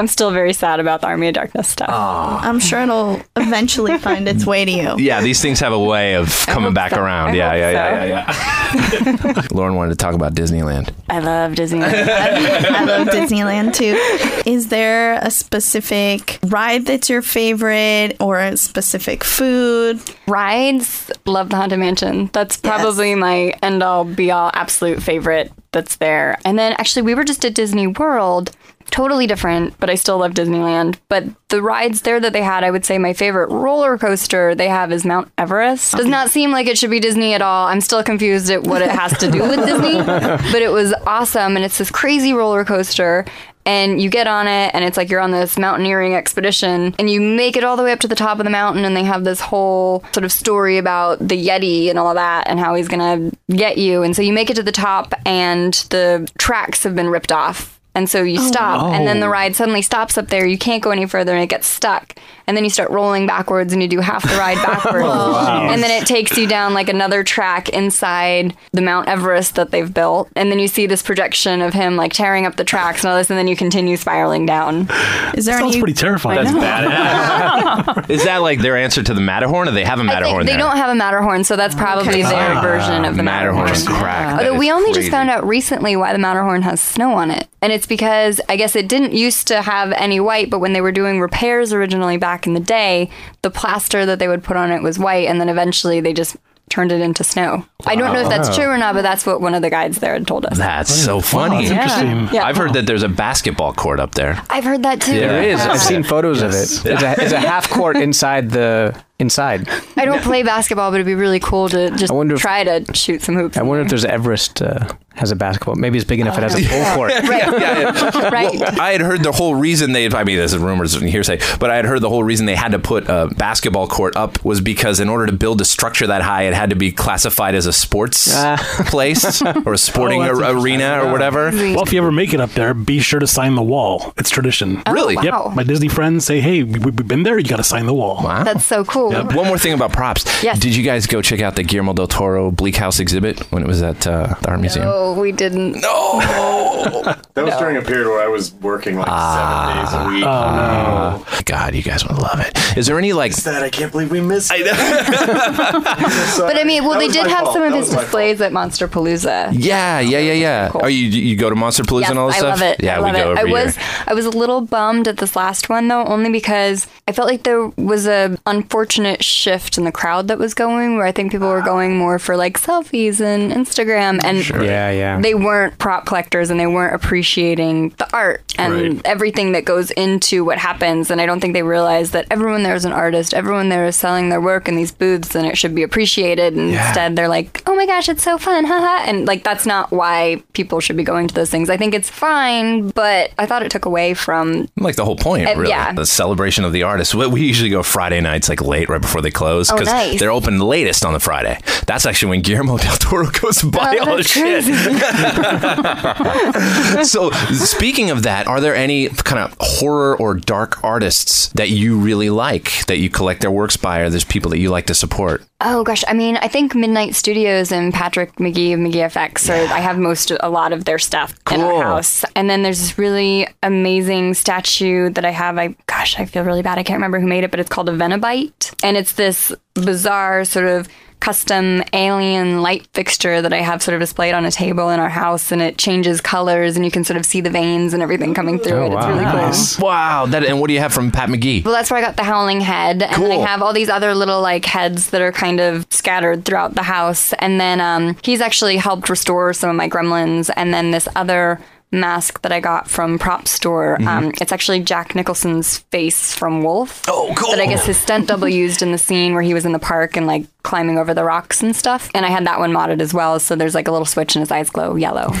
I'm still very sad about the Army of Darkness stuff. Ah. I'm sure it'll eventually find its way to you. Yeah, these things have a way of coming back so. around. I yeah, hope yeah, yeah, yeah, yeah, Lauren wanted to talk about Disneyland. I love Disneyland. I love Disneyland too. Is there a specific ride that's your favorite or a specific food? Rides, love the Haunted Mansion. That's probably my end all be all absolute favorite that's there. And then actually, we were just at Disney World. Totally different, but I still love Disneyland. But the rides there that they had, I would say my favorite roller coaster they have is Mount Everest. Does not seem like it should be Disney at all. I'm still confused at what it has to do with Disney, but it was awesome. And it's this crazy roller coaster and you get on it and it's like you're on this mountaineering expedition and you make it all the way up to the top of the mountain and they have this whole sort of story about the yeti and all that and how he's gonna get you and so you make it to the top and the tracks have been ripped off and so you oh, stop and then the ride suddenly stops up there you can't go any further and it gets stuck and then you start rolling backwards and you do half the ride backwards oh, and then it takes you down like another track inside the mount everest that they've built and then you see this projection of him like tearing up the tracks and all this and then you continue spiraling down Is there Sounds any? pretty terrifying. That's badass. Is that like their answer to the Matterhorn, or they have a Matterhorn they there? don't have a Matterhorn, so that's oh, probably their ah, version of the Matterhorn. Matterhorn's crack. That Although we only crazy. just found out recently why the Matterhorn has snow on it. And it's because I guess it didn't used to have any white, but when they were doing repairs originally back in the day, the plaster that they would put on it was white, and then eventually they just turned it into snow. I don't know if that's true or not, but that's what one of the guides there had told us. That's so funny. that's interesting. Yeah. I've heard that there's a basketball court up there. I've heard that too. Yeah. There is. I've seen photos of it. It's a, it's a half court inside the inside. I don't play basketball, but it'd be really cool to just I wonder if- try to shoot some hoops. I in wonder if there's Everest uh, has a basketball. Maybe it's big enough it has a full court. right. Well, I had heard the whole reason they, I mean, this is rumors and hearsay, but I had heard the whole reason they had to put a basketball court up was because in order to build a structure that high, it had to be classified as a sports place or a sporting Oh, ar- arena or whatever. Well, if you ever make it up there, be sure to sign the wall. It's tradition. Really? Oh, wow. Yep. My Disney friends say, "Hey, we, we've been there. You got to sign the wall." Wow. That's so cool. One more thing about props. Yes. Did you guys go check out the Guillermo del Toro Bleak House exhibit when it was at uh, the Art Museum? Oh, we didn't. No. That was during a period where I was working like Ah. seven days a week. Oh, God, you guys would love it. Is there any like? That I can't believe we missed. it. But I mean, well, That they did have fault. some of That his was my displays at Monsterpalooza. Yeah, yeah, yeah, yeah. Cool. Oh, you you go to Monsterpalooza Yes, and all this I stuff? love it. Yeah, I love we go it. every I year. was I was a little bummed at this last one though, only because I felt like there was a unfortunate shift in the crowd that was going, where I think people were going more for like selfies and Instagram, and Yeah, yeah. they weren't prop collectors and they weren't appreciating the art and Right. everything that goes into what happens. And I don't think they realize that everyone there is an artist, everyone there is selling their work in these booths, and it should be appreciated. And Yeah. instead, they're like, "Oh my gosh, it's so fun, haha!" And like that's not why people should be going to those things. I think it's fine, but I thought it took away from like the whole point, Uh, really. yeah. The celebration of the artist. We usually go Friday nights, like late, right before they close, Oh, because nice. they're open latest on the Friday. That's actually when Guillermo del Toro goes to buy Oh, all the shit. so, speaking of that, are there any kind of horror or dark artists that you really like that you collect their works by, or there's people that you like to support? Oh gosh, I mean, I think Midnight Studios and Patrick Magee of Magee FX are. I have most, a lot of their stuff in our house. And then there's this really amazing statue that I have. I gosh, I feel really bad. I can't remember who made it, but it's called a Venabite, and it's this bizarre sort of custom alien light fixture that I have sort of displayed on a table in our house, and it changes colors, and you can sort of see the veins and everything coming through it. It's really cool. Wow. That, and what do you have from Pat Magee? Well, that's where I got the howling head, and then I have all these other little like heads that are kind of scattered throughout the house. And then um, he's actually helped restore some of my gremlins. And then this other mask that I got from Prop Store, Mm-hmm. um, it's actually Jack Nicholson's face from Wolf. Oh, cool. That I guess his stunt double used in the scene where he was in the park and like climbing over the rocks and stuff. And I had that one modded as well. So there's like a little switch and his eyes glow yellow.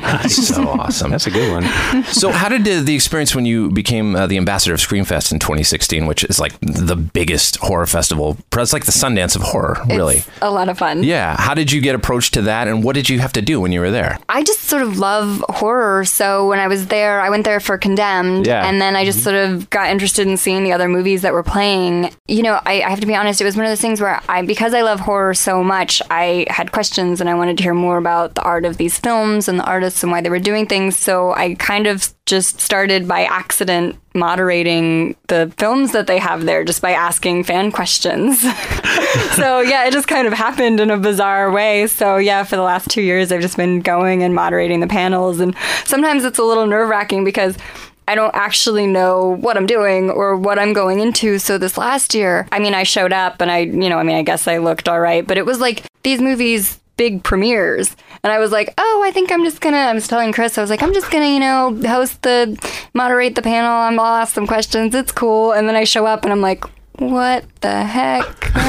That's so awesome. That's a good one. so, how did the, the experience when you became uh, the ambassador of Screamfest in 2016, which is like the biggest horror festival? It's like the Sundance of horror, really. It's a lot of fun. Yeah. How did you get approached to that, and what did you have to do when you were there? I just sort of love horror. So when I was there, I went there for Condemned. Yeah. And then I just sort of got interested in seeing the other movies that were playing. You know, I, I have to be honest, it was one of those things where I, because I love horror so much, I had questions and I wanted to hear more about the art of these films and the artists and why they were doing things. So I kind of just started by accident moderating the films that they have there just by asking fan questions. so yeah, it just kind of happened in a bizarre way. So yeah, for the last two years, I've just been going and moderating the panels, and sometimes it's a little nerve wracking because. I don't actually know what I'm doing or what I'm going into. So this last year, I mean, I showed up and I, you know, I mean, I guess I looked all right, but it was like these movies big premieres. And I was like, oh, I think I'm just gonna, I was telling Chris, I was like, I'm just gonna, you know, host the, moderate the panel. I'll ask some questions. It's cool. And then I show up and I'm like, what the heck? but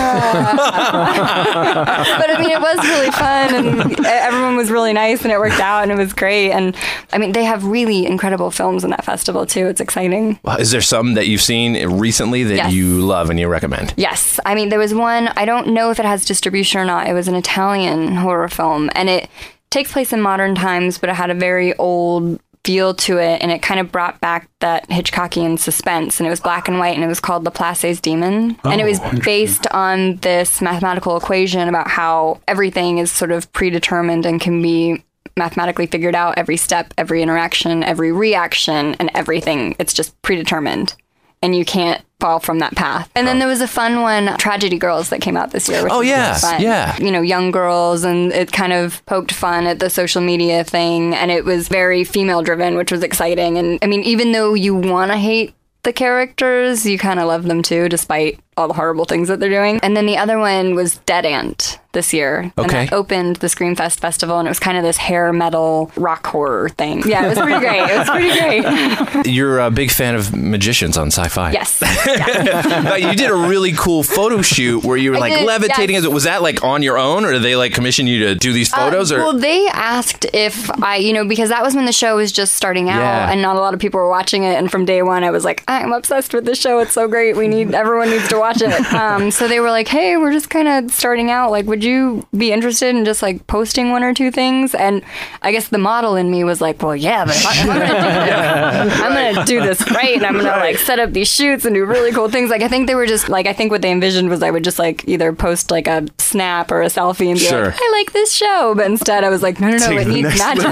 I mean, it was really fun, and everyone was really nice, and it worked out, and it was great. And I mean, they have really incredible films in that festival too. It's exciting. Well, Is there some that you've seen recently that Yes. you love and you recommend? Yes, I mean, there was one. I don't know if it has distribution or not. It was an Italian horror film, and it takes place in modern times, but it had a very old feel to it, and it kind of brought back that Hitchcockian suspense. And it was black and white, and it was called Laplace's Demon, and it Oh, was based on this mathematical equation about how everything is sort of predetermined and can be mathematically figured out every step, every interaction, every reaction, and everything. It's just predetermined. And you can't fall from that path. And then oh. there was a fun one, Tragedy Girls, that came out this year. Which Oh, really yeah, yeah. You know, young girls, and it kind of poked fun at the social media thing. And it was very female driven, which was exciting. And I mean, even though you want to hate the characters, you kind of love them too, despite all the horrible things that they're doing. And then the other one was Dead Ant this year. And Okay. that opened the Screamfest Festival, and it was kind of this hair metal rock horror thing. Yeah, it was pretty great. It was pretty great. You're a big fan of magicians on Syfy. Yes. But you did a really cool photo shoot where you were I like did, levitating. yes. Was that like on your own, or did they like commission you to do these photos? Uh, or well, they asked if I, you know, because that was when the show was just starting out Yeah. and not a lot of people were watching it. And from day one, I was like, I'm obsessed with this show. It's so great. We need everyone needs to watch it. Um, so they were like, Hey, we're just kind of starting out. Like, would you be interested in just like posting one or two things? And I guess the model in me was like, Well, yeah, but if, I, if I'm gonna do this, I'm gonna do this right, and I'm gonna like set up these shoots and do really cool things. Like, I think they were just like, I think what they envisioned was I would just like either post like a snap or a selfie and be Sure. like, I like this show. But instead, I was like, no, no, no, Take it needs magic.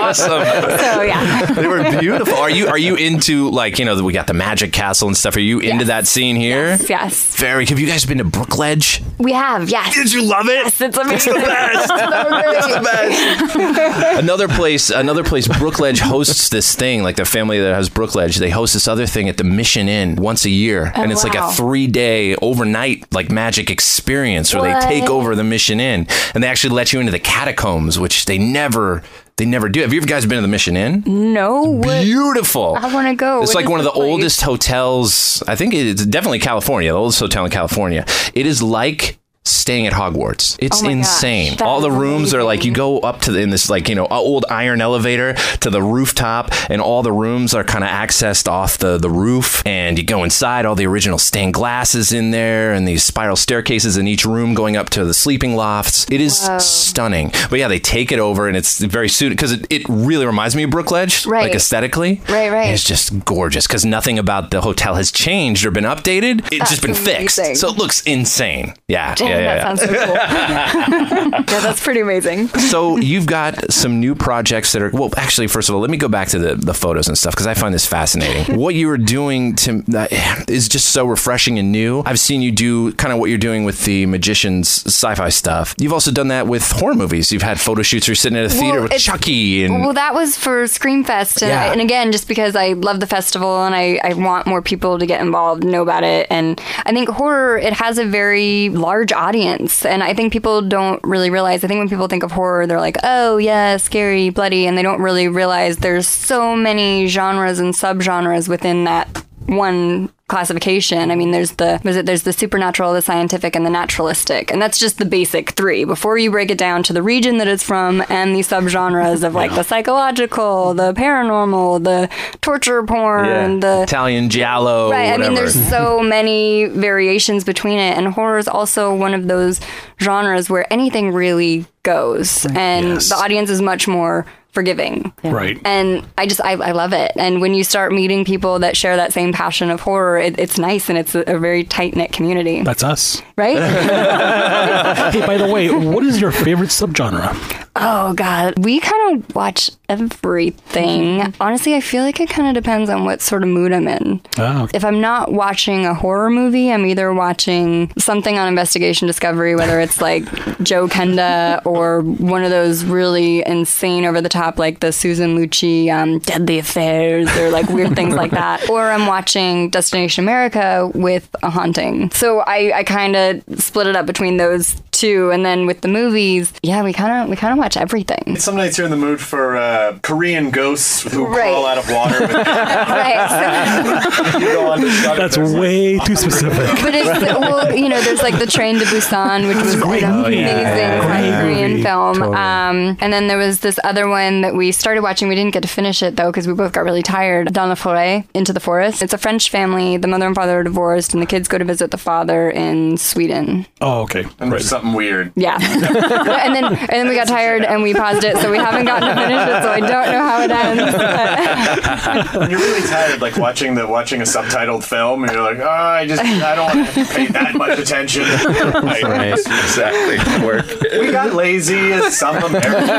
awesome. so yeah. they were beautiful. Are you are you into like you know we got the magic castle and stuff? Are you into that scene here? Yes. Very. Have you guys been to Brookledge? We have, yes. Did you love it? Yes, it's amazing. It's the best. It's so great. another place another place brookledge hosts this thing like the family that has brookledge they host this other thing at the mission inn once a year Oh, and it's like a three day overnight like magic experience where What? they take over the mission inn and they actually let you into the catacombs which they never they never do have you guys been to the mission inn No. what- beautiful I want to go. it's What like one of the place? oldest hotels. I think it's definitely California, the oldest hotel in California. It is like staying at Hogwarts. It's Oh my gosh, insane. All the rooms are like you go up to the, in this like you know old iron elevator to the rooftop, and all the rooms are kind of accessed off the the roof. And you go inside, all the original stained glasses in there, and these spiral staircases in each room going up to the sleeping lofts. It is Whoa. stunning. But yeah, they take it over, and it's very suited because it, it really reminds me of Brookledge, right. like aesthetically. Right, right. And it's just gorgeous because nothing about the hotel has changed or been updated. It's just That's been fixed. So it looks insane. Yeah. Yeah, yeah, that sounds so cool. yeah, that's pretty amazing. so you've got some new projects that are well actually first of all let me go back to the, the photos and stuff because i find this fascinating what you were doing to uh, is just so refreshing and new i've seen you do kind of what you're doing with the magicians Syfy stuff you've also done that with horror movies you've had photo shoots where you're sitting at a theater Well, with chucky and Well, that was for Screamfest, and, Yeah. and again, just because I love the festival and I, I want more people to get involved, and know about it, and I think horror it has a very large audience, and I think people don't really realize. I think when people think of horror, they're like, oh yeah, scary, bloody, and they don't really realize there's so many genres and subgenres within that one classification. I mean, there's the there's the supernatural, the scientific, and the naturalistic, and that's just the basic three. Before you break it down to the region that it's from and the subgenres of like the psychological, the paranormal, the torture porn, the italian giallo Right. I mean, there's so many variations between it, and horror is also one of those genres where anything really goes, and the audience is much more forgiving. Right. And I just, I, I love it. And when you start meeting people that share that same passion of horror, it, it's nice and it's a, a very tight knit community. That's us. Right? hey, by the way, what is your favorite subgenre? Oh God, we kind of watch everything. Honestly, I feel like it kind of depends on what sort of mood I'm in. Oh, If I'm not watching a horror movie, I'm either watching something on Investigation Discovery, whether it's like Joe Kenda or one of those really insane, over the top, like the Susan Lucci um, Deadly Affairs or like weird things like that. Or I'm watching Destination America with a haunting. So I, I kind of split it up between those two, and then with the movies, yeah, we kind of we kind of watch everything. Some nights you're in the mood for uh, Korean ghosts who Right. crawl out of water. right. you go on to Shudder. That's way too specific. But it's well, you know, there's like the Train to Busan, which was great an movie. amazing Yeah. South Great Korean movie. film. Totally. Um, and then there was this other one that we started watching. We didn't get to finish it though because we both got really tired. Dans la forêt, Into the Forest. It's a French family. The mother and father are divorced, and the kids go to visit the father in Sweden. Oh, okay. And there's something weird. Yeah. and then and then we got tired and we paused it, so we haven't gotten to finish it. So I don't know how it ends. but- when you're really tired, like watching the watching a subtitled film, and you're like, oh, I just I don't want to pay that much attention. Like, Right. exactly. Work. We got lazy as some Americans.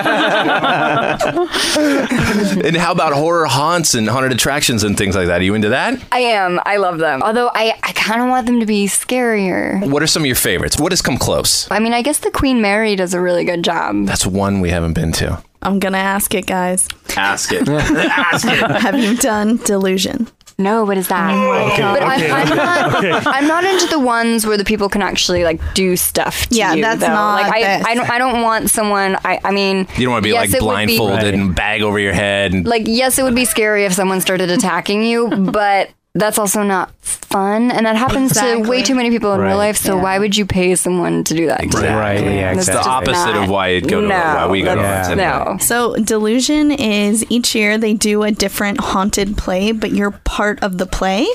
and how about horror haunts and haunted attractions and things like that are you into that I am. I love them. Although I, I kind of want them to be scarier. what are some of your favorites what has come close I mean, I guess the Queen Mary does a really good job. that's one we haven't been to I'm gonna ask it, guys. Ask it. Ask it. Have you done Delusion? No, what is that? Oh, okay, but okay, I'm, I'm, not, okay. I'm not into the ones where the people can actually like do stuff to Yeah, you. that's though. not like I, this. I don't I don't want someone. I, I mean, you don't want to be yes, like it would be- blindfolded and bag over your head and like yes, it would be scary if someone started attacking you, but that's also not fun, and that happens to way too many people in real life. So why would you pay someone to do that? to you? Exactly. yeah, That's it's the opposite not- of why you go to no, why we go to that's- no. So Delusion is each year they do a different haunted play, but you're part of the play.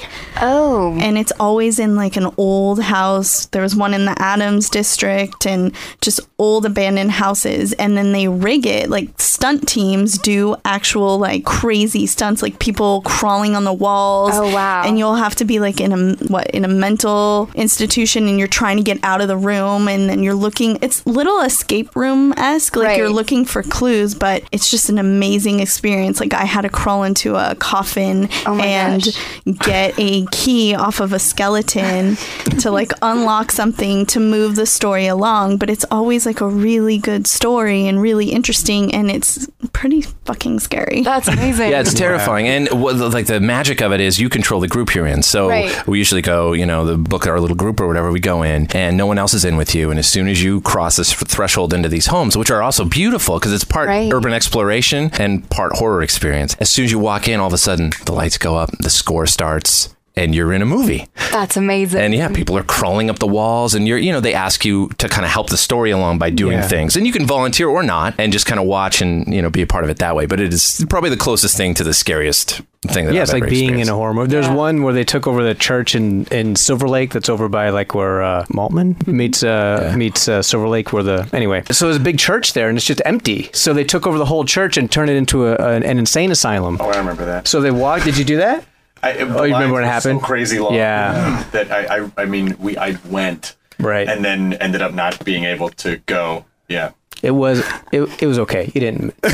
Oh. And it's always in like an old house. There was one in the Adams district and just old abandoned houses. And then they rig it like stunt teams do actual like crazy stunts, like people crawling on the walls. Oh, wow. And you'll have to be like in a what in a mental institution and you're trying to get out of the room and then you're looking it's little escape room esque. Like you're looking for clues, but it's just an amazing experience. Like I had to crawl into a coffin Oh and gosh. get a key off of a skeleton to like unlock something to move the story along. But it's always like a really good story and really interesting, and it's pretty fucking scary. That's amazing. Yeah, it's terrifying. And what, like the magic of it is you control the group you're in. So Right. we usually go, you know, the book our little group or whatever, we go in and no one else is in with you. And as soon as you cross this threshold into these homes, which are also beautiful because it's part Right. urban exploration and part horror experience, as soon as you walk in, all of a sudden the lights go up, the score starts. And you're in a movie. That's amazing. And yeah, people are crawling up the walls, and you're, you know, they ask you to kind of help the story along by doing Yeah. things. And you can volunteer or not and just kind of watch and, you know, be a part of it that way. But it is probably the closest thing to the scariest thing that yeah, I've it's like being in a horror movie. There's one where they took over the church in, in Silver Lake that's over by like where uh, Maltman meets uh, meets uh, Silver Lake, where the anyway. So there's a big church there, and it's just empty. So they took over the whole church and turned it into a, an, an insane asylum. Oh, I remember that. So they walked. Did you do that? I, Oh, you remember when it happened? So crazy long. Yeah. That I, I, I mean, we, I went. Right. and then ended up not being able to go. Yeah. It was it, it was okay. You didn't.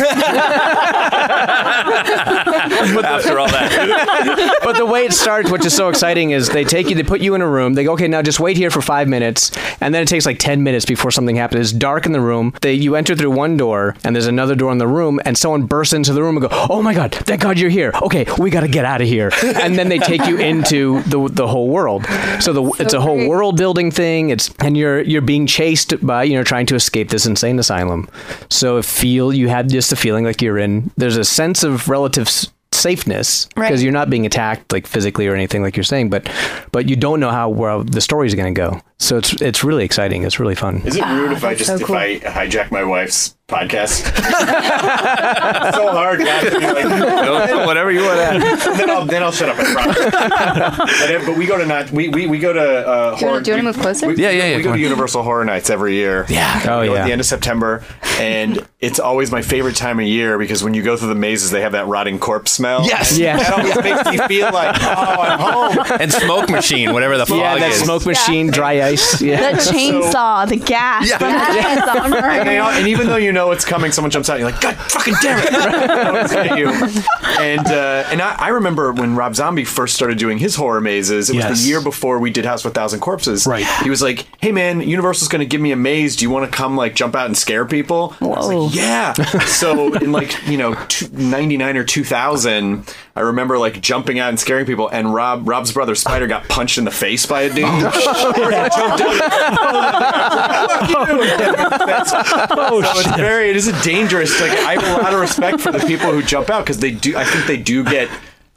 After all that. but the way it starts, which is so exciting, is they take you, they put you in a room. They go, okay, now just wait here for five minutes, and then it takes like ten minutes before something happens. It's dark in the room. They you enter through one door, and there's another door in the room, and someone bursts into the room and go, oh my god, thank God you're here. Okay, we got to get out of here. And then they take you into the the whole world. So the it's a whole world building thing. It's and you're you're being chased by you know trying to escape this insane asylum. So it feel you had just a feeling like you're in. There's a sense of relative. s- safeness because Right. you're not being attacked like physically or anything like you're saying but but you don't know how well the story's going to go so it's it's really exciting it's really fun Is it rude if I just if I hijack my wife's podcast? it's so hard not to be like whatever you want to. then I'll then I'll shut up. I promise. but, then- but we go to not we we, we go to uh, Do you horror. want to move closer? We, Yeah, yeah, yeah, We come go to. Universal Horror Nights every year. Yeah. Oh, yeah. At the end of September, and it's always my favorite time of year because when you go through the mazes, they have that rotting corpse smell. Yes. And Yeah. That always makes me feel like oh, I'm home. And smoke machine, whatever the fuck. yeah fog that is. smoke machine dry ice The yeah chainsaw, the gas Yeah. from the chainsaw. And, you know, and even though you know it's coming, someone jumps out. You're like, God, fucking damn it! It's at you. And uh, and I, I remember when Rob Zombie first started doing his horror mazes. It was Yes. the year before we did House with Thousand Corpses. Right. He was like, Hey man, Universal's going to give me a maze. Do you want to come like jump out and scare people? And I was like, Yeah. so in like you know two, 99 or two thousand, I remember like jumping out and scaring people. And Rob Rob's brother Spider got punched in the face by a dude. jumped out. Oh, oh So it's very it is a dangerous like I have a lot of respect for the people who jump out because they do I think they do get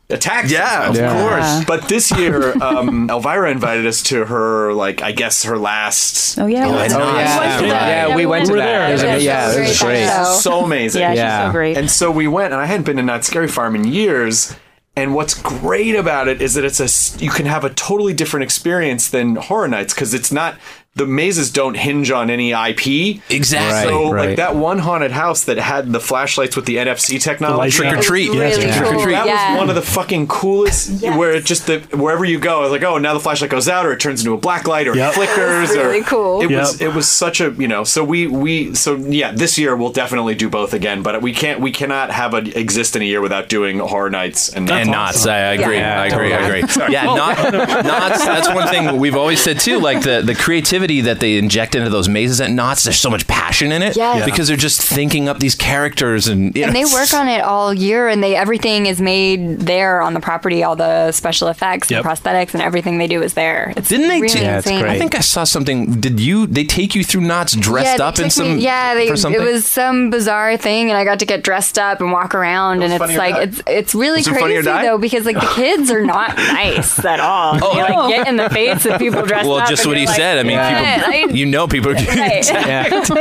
attacked Yeah, of sometimes. course. but this year um, Elvira invited us to her like I guess her last Oh yeah. Oh, yeah. nice. yeah, to that. yeah, we went to were that there. It was a- Yeah, yeah it was great great so amazing Yeah, she's Yeah. so great. and so we went and I hadn't been to Knott's Scary Farm in years and what's great about it is that it's a you can have a totally different experience than Horror Nights because it's not the mazes don't hinge on any IP. Exactly. So Right, like that one haunted house that had the flashlights with the NFC technology. Trick or treat. Yes, Really trick or cool. treat. That Yeah. was one of the fucking coolest. Where it just the wherever you go, I was like, oh, now the flashlight goes out, or it turns into a black light, or Yep. it flickers, really or cool. It was it was such a you know. So we we so yeah, this year we'll definitely do both again, but we can't we cannot have a exist in a year without doing horror nights and and Knott's. I agree. Yeah. I agree. I agree. Sorry. Yeah, Knott, Knott's. That's one thing we've always said too. Like the the creativity that they inject into those mazes at Knott's. There's so much passion in it. Yes. Yeah. Because they're just thinking up these characters and you know, and they work on it all year and they everything is made there on the property all the special effects Yep. and prosthetics and everything they do is there it's Didn't they? really t- Yeah, it's insane. great. I think I saw something. Did you? They take you through Knott's dressed yeah, up in some. me- yeah they, for it was some bizarre thing and i got to get dressed up and walk around and it's like it's it's really Was it Funny or crazy Die? though because like the kids are not nice at all Oh. they like get in the face of people dressed Well, up Well, just what he like, said. I mean, "What?" People. I- you know, people are getting Right. attacked.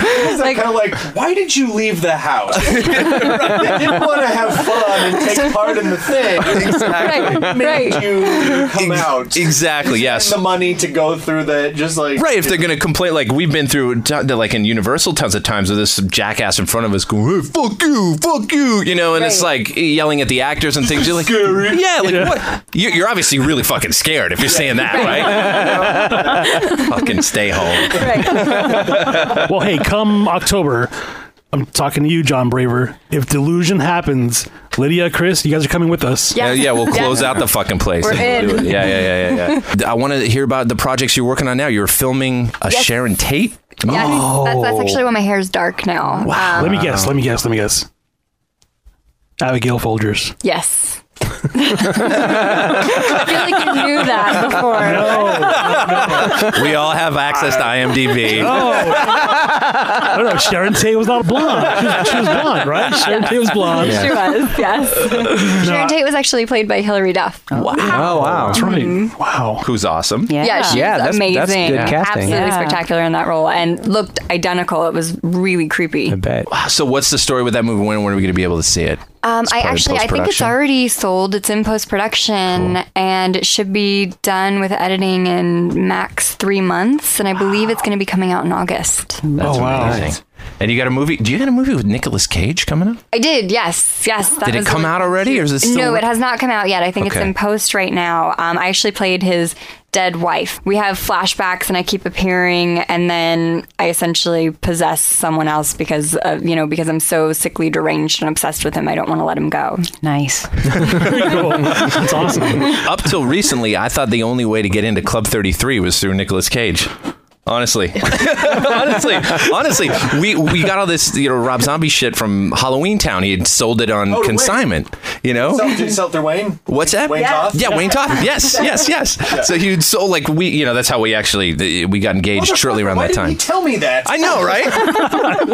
It's like, kind of like, why did you leave the house? they didn't want to have fun and take part in the thing. right, Made right. you come out. Exactly. Yes. The money to go through the just like Right, if they're gonna complain, like we've been through, t- like in Universal, tons of times with this jackass in front of us going, "Hey, fuck you, fuck you," you know, and it's like yelling at the actors and things. You're like, yeah, like what? You're, you're obviously really fucking scared if you're saying that, right? Fucking stay home. well, hey, come October, I'm talking to you, John Braver. If delusion happens, Lydia, Chris, you guys are coming with us. Yeah. Yeah, yeah, we'll close Yeah. out the fucking place. We're and we'll in. do it. Yeah, yeah, yeah, yeah, yeah. I want to hear about the projects you're working on now. You're filming a Yes. Sharon Tate. Yeah, Oh. that's, that's actually why my hair is dark now. Um, Let me guess. Let me guess. Let me guess. Abigail Folgers. yes. I feel like you knew that before. we all have access to IMDb. I don't know. Sharon Tate was not blonde. She was, she was blonde, right? Sharon Tate was blonde. She was, yes. Sharon Tate was actually played by Hilary Duff. Oh, wow. Oh wow. That's right. Mm-hmm. Wow. Who's awesome. Yeah. Yeah, she's Yeah, that's- amazing. that's good casting. Absolutely Yeah. spectacular in that role and looked identical. It was really creepy. I bet. So what's the story with that movie? When, when are we going to be able to see it? Um, I actually, I think it's already sold. It's in post production and it should be done with editing in max three months. And I believe it's going to be coming out in August. That's Oh, wow. amazing. And you got a movie? Do you got a movie with Nicolas Cage coming up? I did, yes, yes. that Did it come out already, too. or is it still No, it has not come out yet. I think it's in post right now. Um, I actually played his dead wife. We have flashbacks, and I keep appearing, and then I essentially possess someone else because, uh, you know, because I'm so sickly deranged and obsessed with him. I don't want to let him go. Nice. That's awesome. Up till recently, I thought the only way to get into Club 33 was through Nicolas Cage. Honestly, honestly, honestly, we we got all this you know Rob Zombie shit from Halloween Town. He had sold it on Oh, to Wayne. consignment. You know, Sell, did you sell it Wayne? What's that? Wayne Toth? Yeah, Wayne Toth. Yes, yes, yes. So he would sold like we, you know, that's how we actually the- we got engaged shortly around Why that didn't time. you tell me that? I know, right?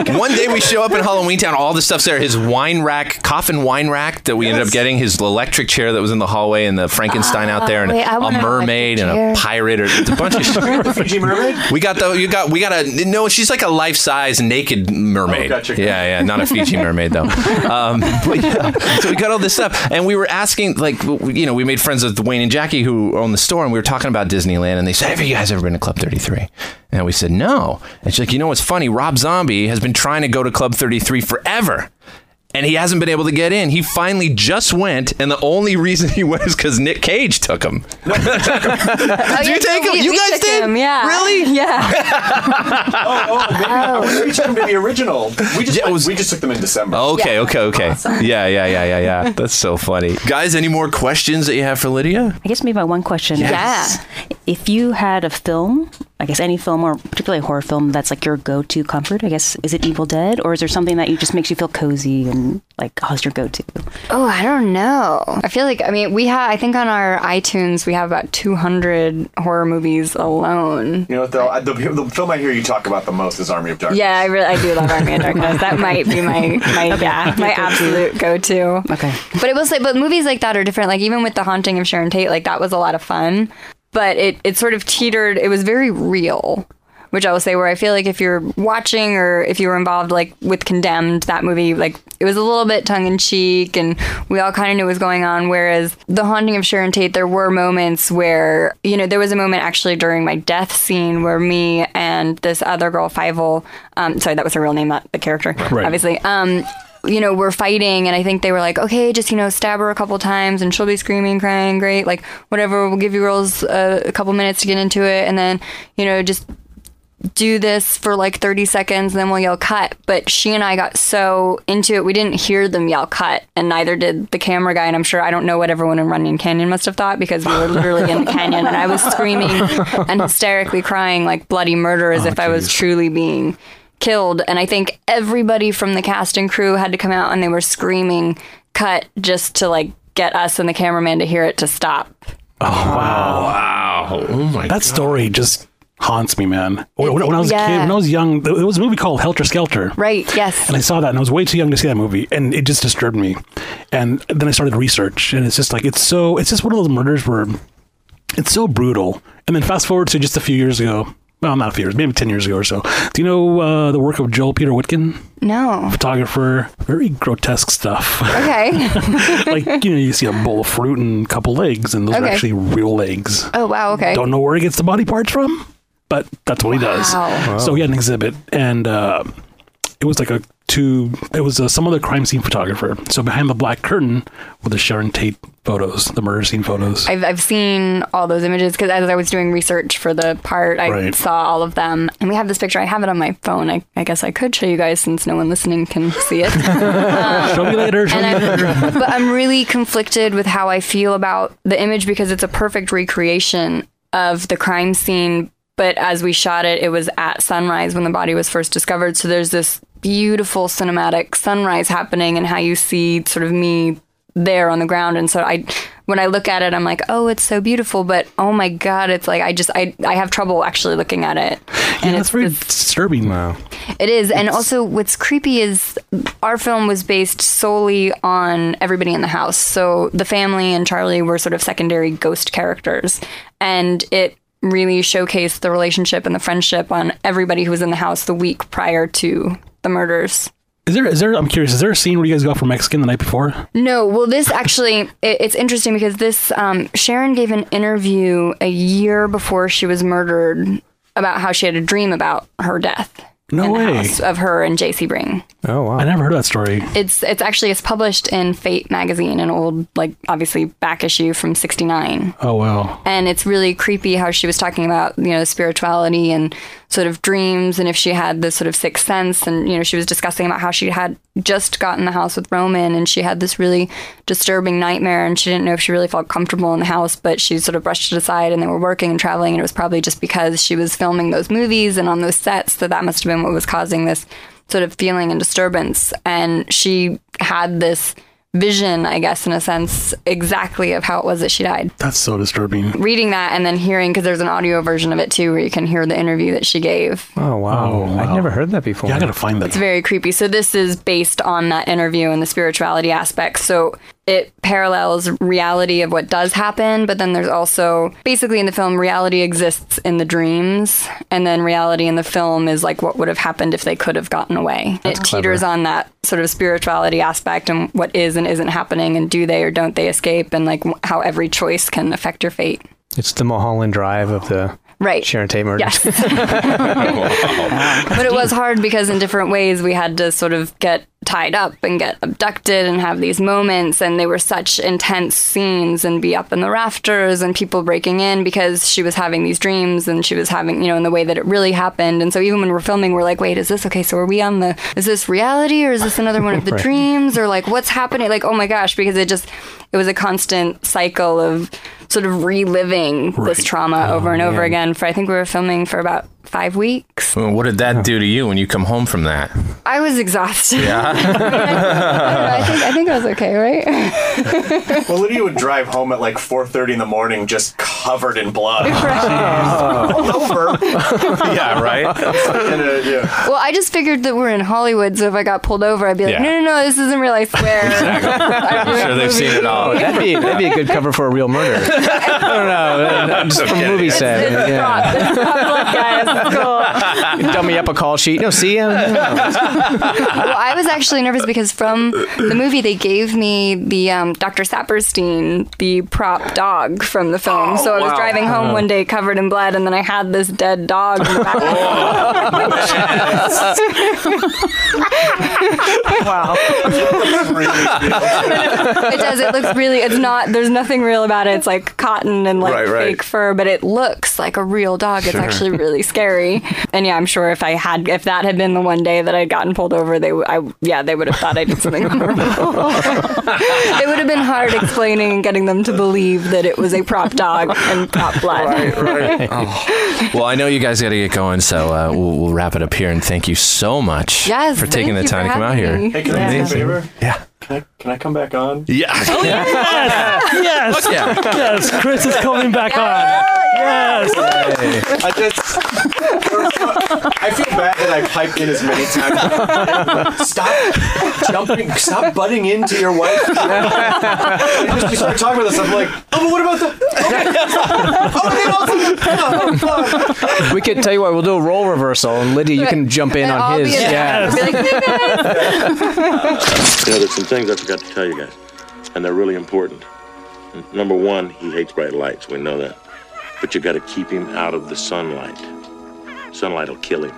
One day we show up in Halloween Town, all the stuff's there. His wine rack, coffin wine rack that we ended up getting, his electric chair that was in the hallway, and the Frankenstein out ah, there, and wait, I a want an mermaid and a pirate, or it's a bunch of shit. Fiji mermaid? We got the you got we got a no. She's like a life size naked mermaid. Oh, gotcha. Yeah, yeah, not a Fiji mermaid though. Um, but yeah, so we got all this stuff, and we were asking like you know we made friends with Wayne and Jackie who own the store, and we were talking about Disneyland, and they said, "Have you guys ever been to Club 33?" And we said, "No." And she's like, "You know what's funny? Rob Zombie has been trying to go to Club 33 forever." And he hasn't been able to get in. He finally just went, and the only reason he went is because Nick Cage took him. Oh, Did you take him? You guys did? Him, yeah. Really? Yeah. Oh, oh, maybe, I wonder if you took them to the original. We just, Yeah, it was- we just took them in December. Oh, okay, okay, okay. Yeah, yeah, yeah, yeah, yeah. That's so funny. Guys, any more questions that you have for Lydia? I guess maybe my one question Yes. is if you had a film, I guess any film or particularly a horror film that's like your go to comfort, I guess, is it Evil Dead or is there something that you just makes you feel cozy and like, how's your go to? Oh, I don't know. I feel like I mean we have I think on our iTunes we have about 200 horror movies alone. You know what though? I- The, the film I hear you talk about the most is Army of Darkness. Yeah, I really I do love Army of Darkness. That might be my my yeah my absolute go to. Okay. But it will say, but movies like that are different. Like even with the haunting of Sharon Tate, like that was a lot of fun. But it it sort of teetered. It was very real. Which I will say, where I feel like if you're watching or if you were involved, like with Condemned, that movie, like it was a little bit tongue in cheek, and we all kind of knew what was going on. Whereas The Haunting of Sharon Tate, there were moments where, you know, there was a moment actually during my death scene where me and this other girl, Fivel, um, sorry, that was her real name, not the character, Right. obviously. Um, you know, were fighting, and I think they were like, okay, just you know, stab her a couple times, and she'll be screaming, crying, great, like whatever. We'll give you girls uh, a couple minutes to get into it, and then you know, just do this for like 30 seconds and then we'll yell cut but she and i got so into it we didn't hear them yell cut and neither did the camera guy and i'm sure i don't know what everyone in Runyon canyon must have thought because we were literally in the canyon and i was screaming and hysterically crying like bloody murder as if i was truly being killed and i think everybody from the cast and crew had to come out and they were screaming cut just to like get us and the cameraman to hear it to stop Oh, Wow. Oh my That story just haunts me, man. When, when I was a kid, when I was young, there was a movie called Helter Skelter. right yes And I saw that, and I was way too young to see that movie, and it just disturbed me. And then I started research, and it's just like it's so it's just one of those murders where it's so brutal. And then fast forward to just a few years ago. Well, not a few years, maybe ten years ago or so. Do you know uh, the work of Joel Peter Witkin, no photographer? Very grotesque stuff. okay like you know, you see a bowl of fruit and a couple legs, and those are actually real legs. oh wow okay Don't know where he gets the body parts from, but that's what he does. Wow. So he had an exhibit, and uh, it was like a two. It was uh, some other crime scene photographer. So behind the black curtain were the Sharon Tate photos, the murder scene photos. I've, I've seen all those images because as I was doing research for the part, I Right. saw all of them. And we have this picture. I have it on my phone. I, I guess I could show you guys since no one listening can see it. show me later. Show me. I'm, but I'm really conflicted with how I feel about the image because it's a perfect recreation of the crime scene. But as we shot it, it was at sunrise when the body was first discovered. So there's this beautiful cinematic sunrise happening, and how you see sort of me there on the ground. And so I, when I look at it, I'm like, oh, it's so beautiful. But oh my god, it's like I just I I have trouble actually looking at it. yeah, it's very disturbing. Wow. It is. And also, what's creepy is our film was based solely on everybody in the house. So the family and Charlie were sort of secondary ghost characters. And it really showcased the relationship and the friendship on everybody who was in the house the week prior to the murders. Is there? Is there? I'm curious. Is there a scene where you guys go out for Mexican the night before? No, well, this actually, it, it's interesting because this, um, Sharon gave an interview a year before she was murdered about how she had a dream about her death. No in the way. house of her and Jay Sebring. Oh wow! I never heard that story. It's it's actually it's published in Fate magazine, an old like obviously back issue from '69. Oh wow. and it's really creepy how she was talking about you know spirituality and sort of dreams and if she had this sort of sixth sense and you know she was discussing about how she had just gotten the house with roman and she had this really disturbing nightmare and she didn't know if she really felt comfortable in the house but she sort of brushed it aside and they were working and traveling and it was probably just because she was filming those movies and on those sets that that must have been what was causing this sort of feeling and disturbance. And she had this vision i guess in a sense exactly of how it was that she died That's so disturbing. reading that and then hearing because there's an audio version of it too where you can hear the interview that she gave Oh wow! Oh, I'd wow. never heard that before. Yeah, I gotta find that. it's very creepy so this is based on that interview and the spirituality aspect so it parallels reality of what does happen but then there's also basically in the film reality exists in the dreams and then reality in the film is like what would have happened if they could have gotten away. It teeters on that sort of spirituality aspect and what is and isn't happening and do they or don't they escape and like how every choice can affect your fate. It's the Mulholland Drive of the Right. Sharon Tate murder. Yes. but it was hard because in different ways we had to sort of get tied up and get abducted and have these moments and they were such intense scenes and be up in the rafters and people breaking in because she was having these dreams and she was having you know in the way that it really happened and so even when we're filming we're like wait is this okay so are we on the is this reality or is this another one of the Right. dreams or like what's happening like oh my gosh because it just it was a constant cycle of sort of reliving this Right. trauma over and over um, again for I think we were filming for about five weeks. Well, What did that do to you when you come home from that? I was exhausted. Yeah. I, don't know, I think I think I was okay, right? Well, Lydia would drive home at like 4:30 in the morning, just covered in blood. Over. yeah, right. And, uh, yeah. well, I just figured that we're in Hollywood, so if I got pulled over, I'd be like, Yeah. no, no, no, this isn't real. I swear. I'm sure they've seen it all. Oh, that'd be that'd be a good cover for a real murder. I don't know, just from kidding. movie set. It's yeah. prop. It's prop guys. It's cool. Dummy up a call sheet. No, see, um, well, I was actually nervous because from the movie they gave me the um, Dr. Saperstein, the prop dog from the film. so I was wow. driving home one day covered in blood, and then I had this dead dog in the back. wow. it does. It looks really. It's not. There's nothing real about it. It's like cotton and like Right, right. fake fur, but it looks like a real dog. It's actually really scary. And yeah, I'm sure if I had, if that had been the one day that I'd gotten pulled over, they, would- I, yeah, they would have thought I did something horrible. it would have been hard explaining and getting them to believe that it was a prop dog and prop blood. Right, right. Well, I know you guys got to get going, so uh, we'll, we'll wrap it up here. And thank you so much Yes, for taking the time to come out having here. me. Hey, can I ask a favor? Yeah. Can I, can I come back on? Yeah. Yes, yes, Yeah. yes. Chris is coming back on. Yes. I just. I feel bad that I piped in as many times. Stop jumping. Stop butting into your wife. And just we started talking about this. I'm like, oh, but what about the? oh, they also. Oh, fuck. we could tell you what. We'll do a role reversal, and Lydia, you can jump in And on I'll his. be in. Yeah. Be like, "Hey, guys." You know, there's some things I forgot to tell you guys, and they're really important. N- Number one, he hates bright lights. We know that. But you got to keep him out of the sunlight. Sunlight will kill him.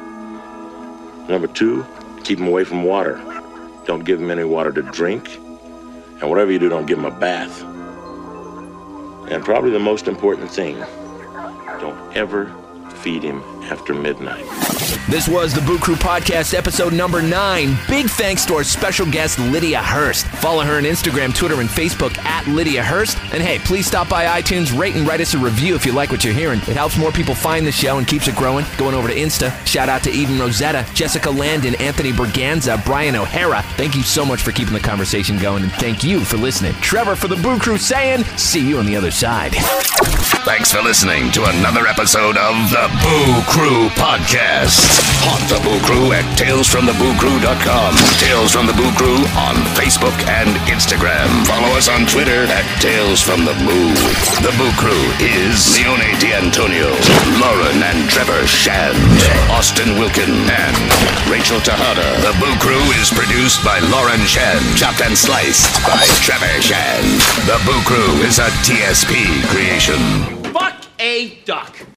Number two, keep him away from water. Don't give him any water to drink. And whatever you do, don't give him a bath. And probably the most important thing, don't ever feed him after midnight. This was the Boo Crew Podcast, episode number nine. Big thanks to our special guest, Lydia Hearst. Follow her on Instagram, Twitter, and Facebook at Lydia Hearst. And hey, please stop by iTunes, rate and write us a review if you like what you're hearing. It helps more people find the show and keeps it growing. Going over to Insta. Shout out to Eden Rosetta, Jessica Landon, Anthony Berganza, Brian O'Hara. Thank you so much for keeping the conversation going, and thank you for listening. Trevor for the Boo Crew saying, see you on the other side. Thanks for listening to another episode of the Boo Crew Podcast. Haunt the Boo Crew at talesfromthebooCrew.com. Tales from the Boo Crew on Facebook and Instagram. Follow us on Twitter at Tales from the Boo. The Boo Crew is Leone D'Antonio, Lauren and Trevor Shand, Austin Wilkin, and Rachel Tejada. The Boo Crew is produced by Lauren Shand, chopped and sliced by Trevor Shand. The Boo Crew is a TSP creation. Fuck a duck.